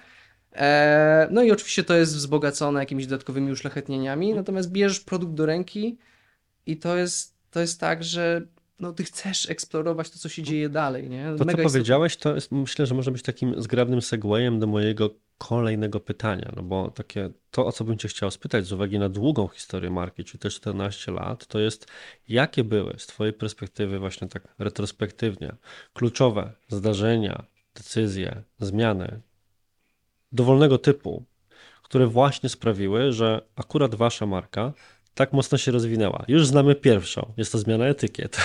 E, No i oczywiście to jest wzbogacone jakimiś dodatkowymi uszlachetnieniami, natomiast bierzesz produkt do ręki i to jest, to jest tak, że no, ty chcesz eksplorować to, co się dzieje dalej, nie? To, co Mega istotne. powiedziałeś, to jest, myślę, że może być takim zgrabnym segwayem do mojego kolejnego pytania, no bo takie, to o co bym cię chciał spytać z uwagi na długą historię marki, czyli te 14 lat, to jest jakie były z twojej perspektywy właśnie tak retrospektywnie kluczowe zdarzenia, decyzje, zmiany dowolnego typu, które właśnie sprawiły, że akurat wasza marka tak mocno się rozwinęła. Już znamy pierwszą, jest to zmiana etykiet.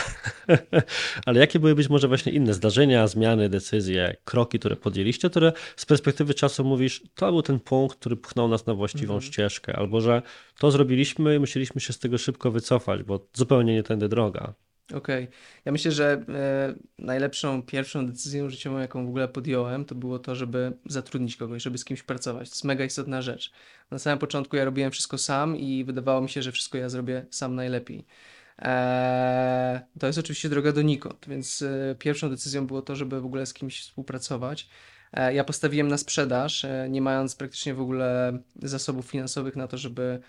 Ale jakie były być może właśnie inne zdarzenia, zmiany, decyzje, kroki, które podjęliście, które z perspektywy czasu mówisz, to był ten punkt, który pchnął nas na właściwą Mhm. ścieżkę, albo że to zrobiliśmy i musieliśmy się z tego szybko wycofać, bo zupełnie nie tędy droga. Okej. Ja myślę, że e, najlepszą pierwszą decyzją życiową, jaką w ogóle podjąłem, to było to, żeby zatrudnić kogoś, żeby z kimś pracować. To jest mega istotna rzecz. Na samym początku ja robiłem wszystko sam i wydawało mi się, że wszystko ja zrobię sam najlepiej. Eee, to jest oczywiście droga donikąd, więc e, pierwszą decyzją było to, żeby w ogóle z kimś współpracować. E, ja postawiłem na sprzedaż, e, nie mając praktycznie w ogóle zasobów finansowych na to, żeby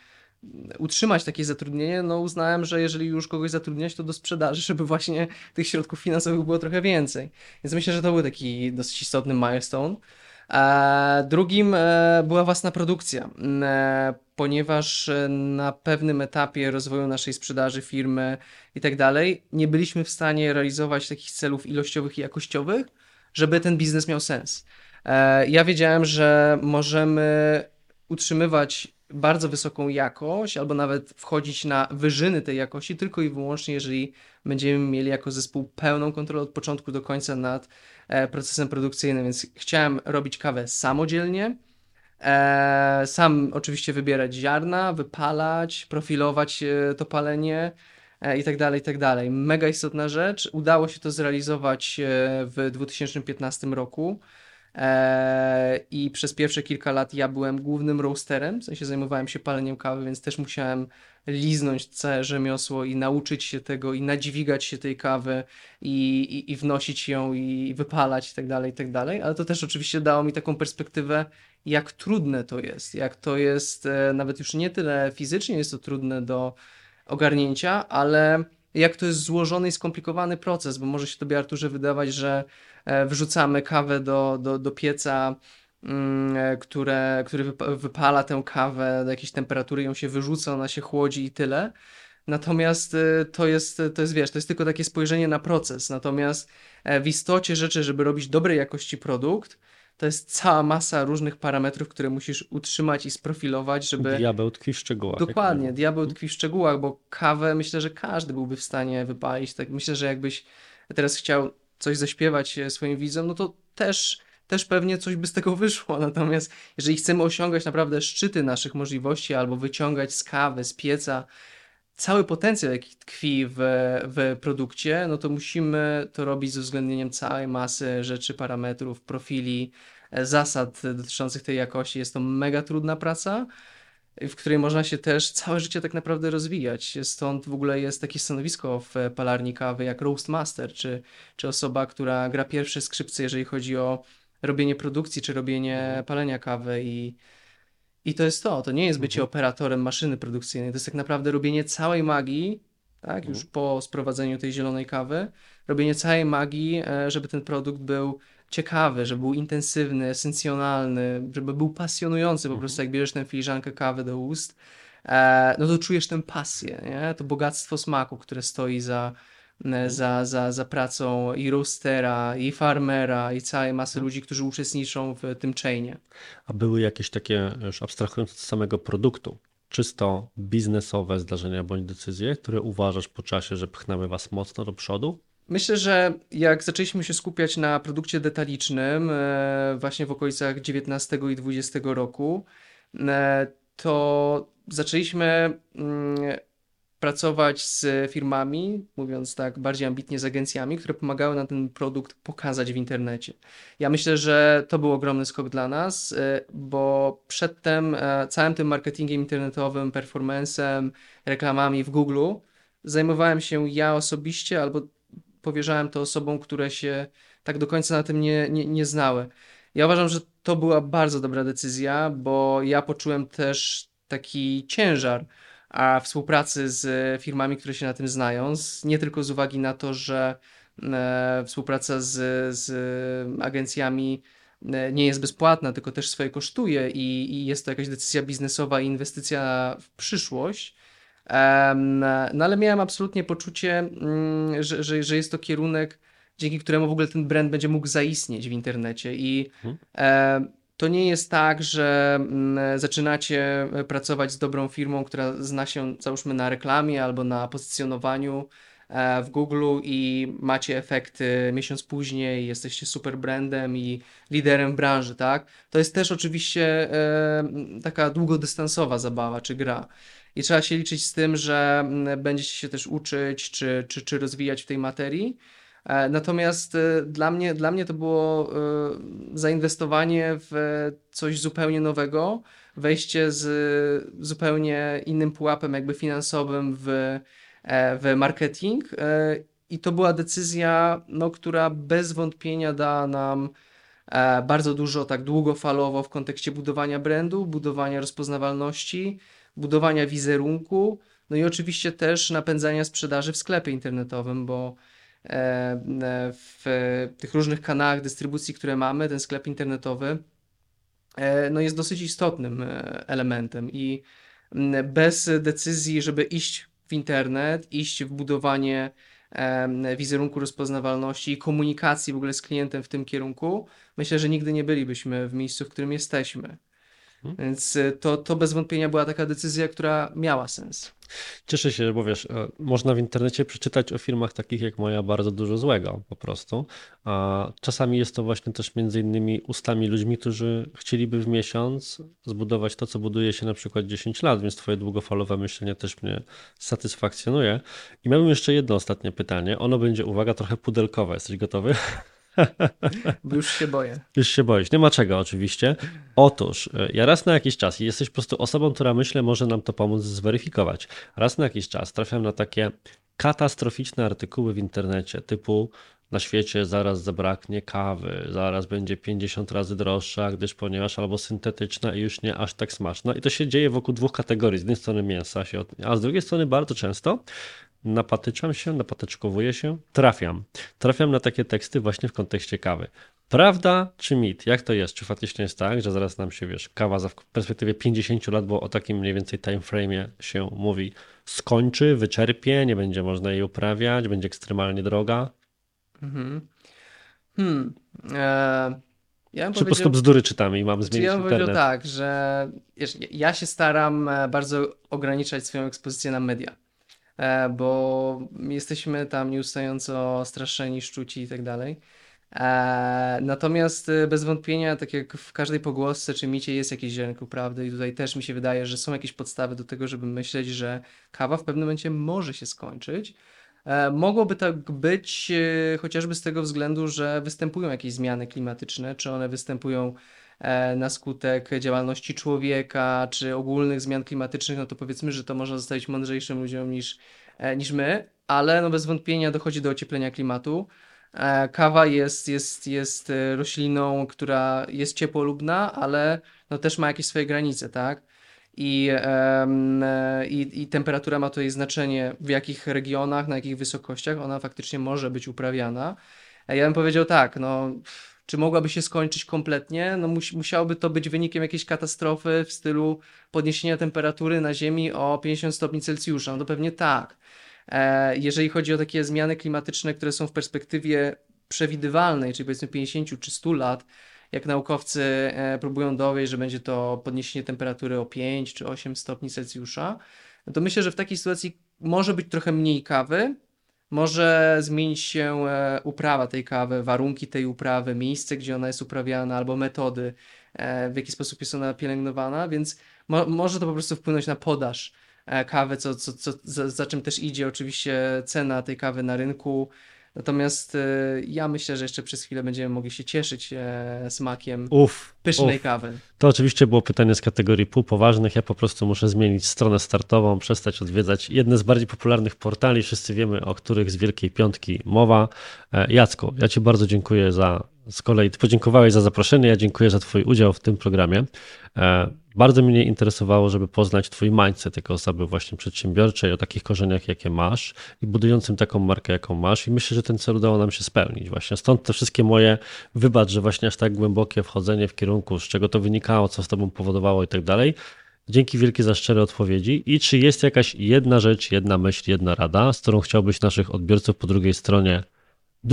utrzymać takie zatrudnienie, no uznałem, że jeżeli już kogoś zatrudniać, to do sprzedaży, żeby właśnie tych środków finansowych było trochę więcej. Więc myślę, że to był taki dosyć istotny milestone. E, drugim e, była własna produkcja, e, ponieważ na pewnym etapie rozwoju naszej sprzedaży firmy i tak dalej, nie byliśmy w stanie realizować takich celów ilościowych i jakościowych, żeby ten biznes miał sens. Ja wiedziałem, że możemy utrzymywać bardzo wysoką jakość, albo nawet wchodzić na wyżyny tej jakości, tylko i wyłącznie, jeżeli będziemy mieli jako zespół pełną kontrolę od początku do końca nad e, procesem produkcyjnym. Więc chciałem robić kawę samodzielnie. E, sam oczywiście wybierać ziarna, wypalać, profilować e, to palenie i tak dalej, i tak dalej. Mega istotna rzecz. Udało się to zrealizować w 2015 roku. Eee, I przez pierwsze kilka lat ja byłem głównym roasterem, w sensie zajmowałem się paleniem kawy, więc też musiałem liznąć całe rzemiosło i nauczyć się tego i nadźwigać się tej kawy i, i, i wnosić ją i wypalać i tak dalej, i tak dalej. Ale to też oczywiście dało mi taką perspektywę, jak trudne to jest, jak to jest e, nawet już nie tyle fizycznie jest to trudne do ogarnięcia, ale jak to jest złożony i skomplikowany proces, bo może się tobie, Arturze, wydawać, że e, wrzucamy kawę do, do, do pieca, mm, e, które, który wypa- wypala tę kawę do jakiejś temperatury, ją się wyrzuca, ona się chłodzi i tyle. Natomiast e, to jest, to jest, wiesz, to jest tylko takie spojrzenie na proces. Natomiast w istocie rzeczy, żeby robić dobrej jakości produkt, to jest cała masa różnych parametrów, które musisz utrzymać i sprofilować, żeby... Diabeł tkwi w szczegółach. Dokładnie, diabeł tkwi w szczegółach, bo kawę myślę, że każdy byłby w stanie wypalić. Tak myślę, że jakbyś teraz chciał coś zaśpiewać e, swoim widzom, no to też, też pewnie coś by z tego wyszło. Natomiast jeżeli chcemy osiągać naprawdę szczyty naszych możliwości albo wyciągać z kawy, z pieca cały potencjał, jaki tkwi w, w produkcie, no to musimy to robić z uwzględnieniem całej masy rzeczy, parametrów, profili, e, zasad dotyczących tej jakości. Jest to mega trudna praca, w której można się też całe życie tak naprawdę rozwijać. Stąd w ogóle jest takie stanowisko w palarni kawy jak Roast Master, czy, czy osoba, która gra pierwsze skrzypce, jeżeli chodzi o robienie produkcji, czy robienie palenia kawy i i to jest to, to nie jest bycie Mhm. operatorem maszyny produkcyjnej, to jest tak naprawdę robienie całej magii, tak, już Mhm. po sprowadzeniu tej zielonej kawy, robienie całej magii, e, żeby ten produkt był ciekawy, żeby był intensywny, esencjonalny, żeby był pasjonujący, po Mhm. prostu jak bierzesz tę filiżankę kawy do ust, e, no to czujesz tę pasję, nie? To bogactwo smaku, które stoi za, za, za, za pracą i roastera, i farmera, i całej masy ludzi, którzy uczestniczą w tym chainie. A były jakieś takie, już abstrahując od samego produktu, czysto biznesowe zdarzenia bądź decyzje, które uważasz po czasie, że pchnęły was mocno do przodu? Myślę, że jak zaczęliśmy się skupiać na produkcie detalicznym, e, właśnie w okolicach 19 i 20 roku, e, to zaczęliśmy mm, pracować z firmami, mówiąc tak bardziej ambitnie z agencjami, które pomagały nam ten produkt pokazać w internecie. Ja myślę, że to był ogromny skok dla nas, e, bo przedtem e, całym tym marketingiem internetowym, performancem, reklamami w Google zajmowałem się ja osobiście albo powierzałem to osobom, które się tak do końca na tym nie, nie, nie znały. Ja uważam, że to była bardzo dobra decyzja, bo ja poczułem też taki ciężar a współpracy z firmami, które się na tym znają, z, nie tylko z uwagi na to, że e, współpraca z, z agencjami e, nie jest bezpłatna, tylko też swoje kosztuje i, i jest to jakaś decyzja biznesowa i inwestycja w przyszłość. No ale miałem absolutnie poczucie, mm, że, że, że jest to kierunek, dzięki któremu w ogóle ten brand będzie mógł zaistnieć w internecie. I hmm to nie jest tak, że mm, zaczynacie pracować z dobrą firmą, która zna się, załóżmy, na reklamie albo na pozycjonowaniu e, w Google i macie efekty miesiąc później, jesteście super brandem i liderem branży, tak? To jest też oczywiście e, taka długodystansowa zabawa czy gra. I trzeba się liczyć z tym, że będziecie się też uczyć czy, czy, czy rozwijać w tej materii. E, natomiast e, dla mnie, dla mnie to było e, zainwestowanie w coś zupełnie nowego, wejście z zupełnie innym pułapem jakby finansowym w, w marketing. I to była decyzja, no, która bez wątpienia da nam bardzo dużo tak długofalowo w kontekście budowania brandu, budowania rozpoznawalności, budowania wizerunku, no i oczywiście też napędzania sprzedaży w sklepie internetowym, bo w tych różnych kanałach dystrybucji, które mamy, ten sklep internetowy e, no jest dosyć istotnym e, elementem i bez decyzji, żeby iść w internet, iść w budowanie wizerunku rozpoznawalności i komunikacji w ogóle z klientem w tym kierunku, myślę, że nigdy nie bylibyśmy w miejscu, w którym jesteśmy. Więc to, to bez wątpienia była taka decyzja, która miała sens. Cieszę się, bo wiesz, e, można w internecie przeczytać o firmach takich jak moja bardzo dużo złego po prostu. A czasami jest to właśnie też między innymi ustami ludźmi, którzy chcieliby w miesiąc zbudować to, co buduje się na przykład 10 lat, więc twoje długofalowe myślenie też mnie satysfakcjonuje. I miałbym jeszcze jedno ostatnie pytanie. Ono będzie, uwaga, trochę pudelkowe. Jesteś gotowy? Bo już się boję. Już się boisz. Nie ma czego oczywiście. Otóż, e, ja raz na jakiś czas, i jesteś po prostu osobą, która myślę może nam to pomóc zweryfikować. Raz na jakiś czas trafiam na takie katastroficzne artykuły w internecie typu na świecie zaraz zabraknie kawy, zaraz będzie 50 razy droższa, gdyż ponieważ albo syntetyczna i już nie aż tak smaczna. I to się dzieje wokół dwóch kategorii. Z jednej strony mięsa, się, a z drugiej strony bardzo często napatyczam się, napatyczkowuję się, trafiam. Trafiam na takie teksty właśnie w kontekście kawy. Prawda czy mit? Jak to jest? Czy faktycznie jest tak, że zaraz nam się, wiesz, kawa w perspektywie 50 lat, bo o takim mniej więcej timeframe się mówi, skończy, wyczerpie, nie będzie można jej uprawiać, będzie ekstremalnie droga? Mhm. Hmm. Eee, ja Czy po prostu bzdury czytamy i mam zmienić ja bym powiedział tak, że ja się staram e, bardzo ograniczać swoją ekspozycję na media. E, bo jesteśmy tam nieustająco straszeni, szczuci i tak dalej. E, natomiast e, bez wątpienia, tak jak w każdej pogłosce czy micie jest jakieś ziarnko prawdy i tutaj też mi się wydaje, że są jakieś podstawy do tego, żeby myśleć, że kawa w pewnym momencie może się skończyć. Mogłoby tak być chociażby z tego względu, że występują jakieś zmiany klimatyczne, czy one występują na skutek działalności człowieka czy ogólnych zmian klimatycznych, no to powiedzmy, że to można zostawić mądrzejszym ludziom niż, e, niż my, ale no bez wątpienia dochodzi do ocieplenia klimatu. E, kawa jest, jest, jest rośliną, która jest ciepłolubna, ale no też ma jakieś swoje granice, tak? I, i, I temperatura ma tutaj znaczenie, w jakich regionach, na jakich wysokościach ona faktycznie może być uprawiana. Ja bym powiedział tak, no czy mogłaby się skończyć kompletnie? No mus, musiałoby to być wynikiem jakiejś katastrofy w stylu podniesienia temperatury na Ziemi o 50 stopni Celsjusza. No to pewnie tak. E, jeżeli chodzi o takie zmiany klimatyczne, które są w perspektywie przewidywalnej, czyli powiedzmy 50 czy 100 lat, jak naukowcy e, próbują dowieść, że będzie to podniesienie temperatury o 5 czy 8 stopni Celsjusza, no to myślę, że w takiej sytuacji może być trochę mniej kawy, może zmienić się e, uprawa tej kawy, warunki tej uprawy, miejsce, gdzie ona jest uprawiana, albo metody, e, w jaki sposób jest ona pielęgnowana, więc mo może to po prostu wpłynąć na podaż e, kawę, co, co, co, za, za czym też idzie oczywiście cena tej kawy na rynku. Natomiast e, ja myślę, że jeszcze przez chwilę będziemy mogli się cieszyć e, smakiem Uf, pysznej uf. kawy. To oczywiście było pytanie z kategorii półpoważnych. Ja po prostu muszę zmienić stronę startową, przestać odwiedzać jedne z bardziej popularnych portali. Wszyscy wiemy, o których z Wielkiej Piątki mowa. E, Jacku, ja Ci bardzo dziękuję za, z kolei Ty podziękowałeś za zaproszenie, ja dziękuję za Twój udział w tym programie. E, Bardzo mnie interesowało, żeby poznać Twój mindset jako osoby właśnie przedsiębiorczej, o takich korzeniach, jakie masz i budującym taką markę, jaką masz. I myślę, że ten cel udało nam się spełnić. Właśnie stąd te wszystkie moje, wybacz, że właśnie aż tak głębokie wchodzenie w kierunku, z czego to wynikało, co z Tobą powodowało i tak dalej. Dzięki wielkie za szczere odpowiedzi. I czy jest jakaś jedna rzecz, jedna myśl, jedna rada, z którą chciałbyś naszych odbiorców po drugiej stronie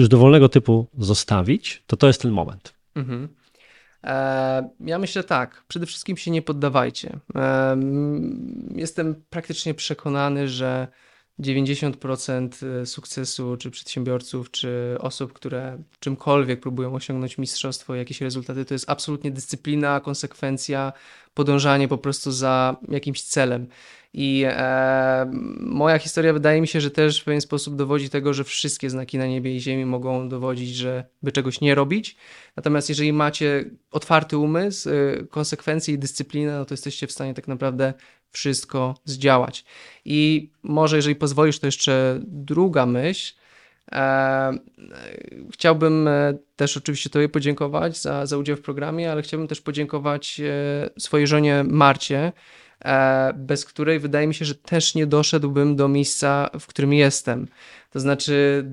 już dowolnego typu zostawić, to to jest ten moment. Mhm. E, ja myślę tak, przede wszystkim się nie poddawajcie. E, jestem praktycznie przekonany, że 90% sukcesu czy przedsiębiorców, czy osób, które czymkolwiek próbują osiągnąć mistrzostwo, jakieś rezultaty, to jest absolutnie dyscyplina, konsekwencja, podążanie po prostu za jakimś celem. I e, moja historia wydaje mi się, że też w pewien sposób dowodzi tego, że wszystkie znaki na niebie i ziemi mogą dowodzić, że by czegoś nie robić. Natomiast jeżeli macie otwarty umysł, y, konsekwencje i dyscyplinę, no to jesteście w stanie tak naprawdę wszystko zdziałać. I może, jeżeli pozwolisz, to jeszcze druga myśl. E, chciałbym e, też oczywiście Tobie podziękować za, za udział w programie, ale chciałbym też podziękować e, swojej żonie Marcie, bez której wydaje mi się, że też nie doszedłbym do miejsca, w którym jestem. To znaczy,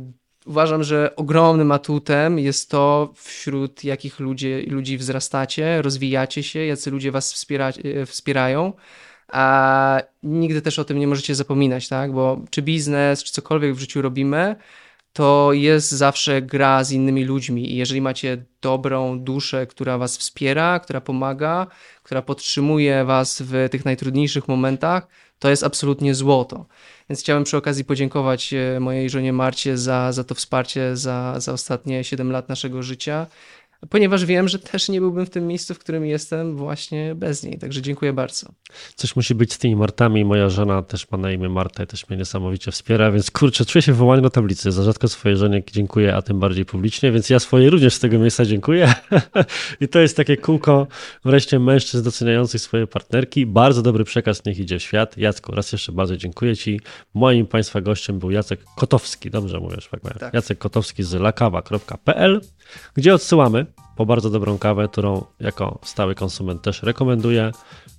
uważam, że ogromnym atutem jest to, wśród jakich ludzi, ludzi wzrastacie, rozwijacie się, jacy ludzie was wspiera, e, wspierają. A nigdy też o tym nie możecie zapominać, tak? Bo czy biznes, czy cokolwiek w życiu robimy, to jest zawsze gra z innymi ludźmi. I jeżeli macie dobrą duszę, która was wspiera, która pomaga, która podtrzymuje was w tych najtrudniejszych momentach, to jest absolutnie złoto. Więc chciałem przy okazji podziękować e, mojej żonie Marcie za, za to wsparcie za, za ostatnie 7 lat naszego życia, ponieważ wiem, że też nie byłbym w tym miejscu, w którym jestem właśnie bez niej. Także dziękuję bardzo. Coś musi być z tymi Martami. Moja żona też ma na imię Marta i też mnie niesamowicie wspiera, więc kurczę, czuję się wołany do tablicy. Za rzadko swojej żonie dziękuję, a tym bardziej publicznie, więc ja swojej również z tego miejsca dziękuję. I to jest takie kółko wreszcie mężczyzn doceniających swoje partnerki. Bardzo dobry przekaz niech idzie w świat. Jacku, raz jeszcze bardzo dziękuję Ci. Moim Państwa gościem był Jacek Kotowski. Dobrze mówisz, tak? Tak. Jacek Kotowski z lakawa.pl, gdzie odsyłamy po bardzo dobrą kawę, którą jako stały konsument też rekomenduję.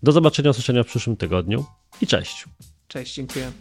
Do zobaczenia, usłyszenia w przyszłym tygodniu i cześć. Cześć, dziękuję.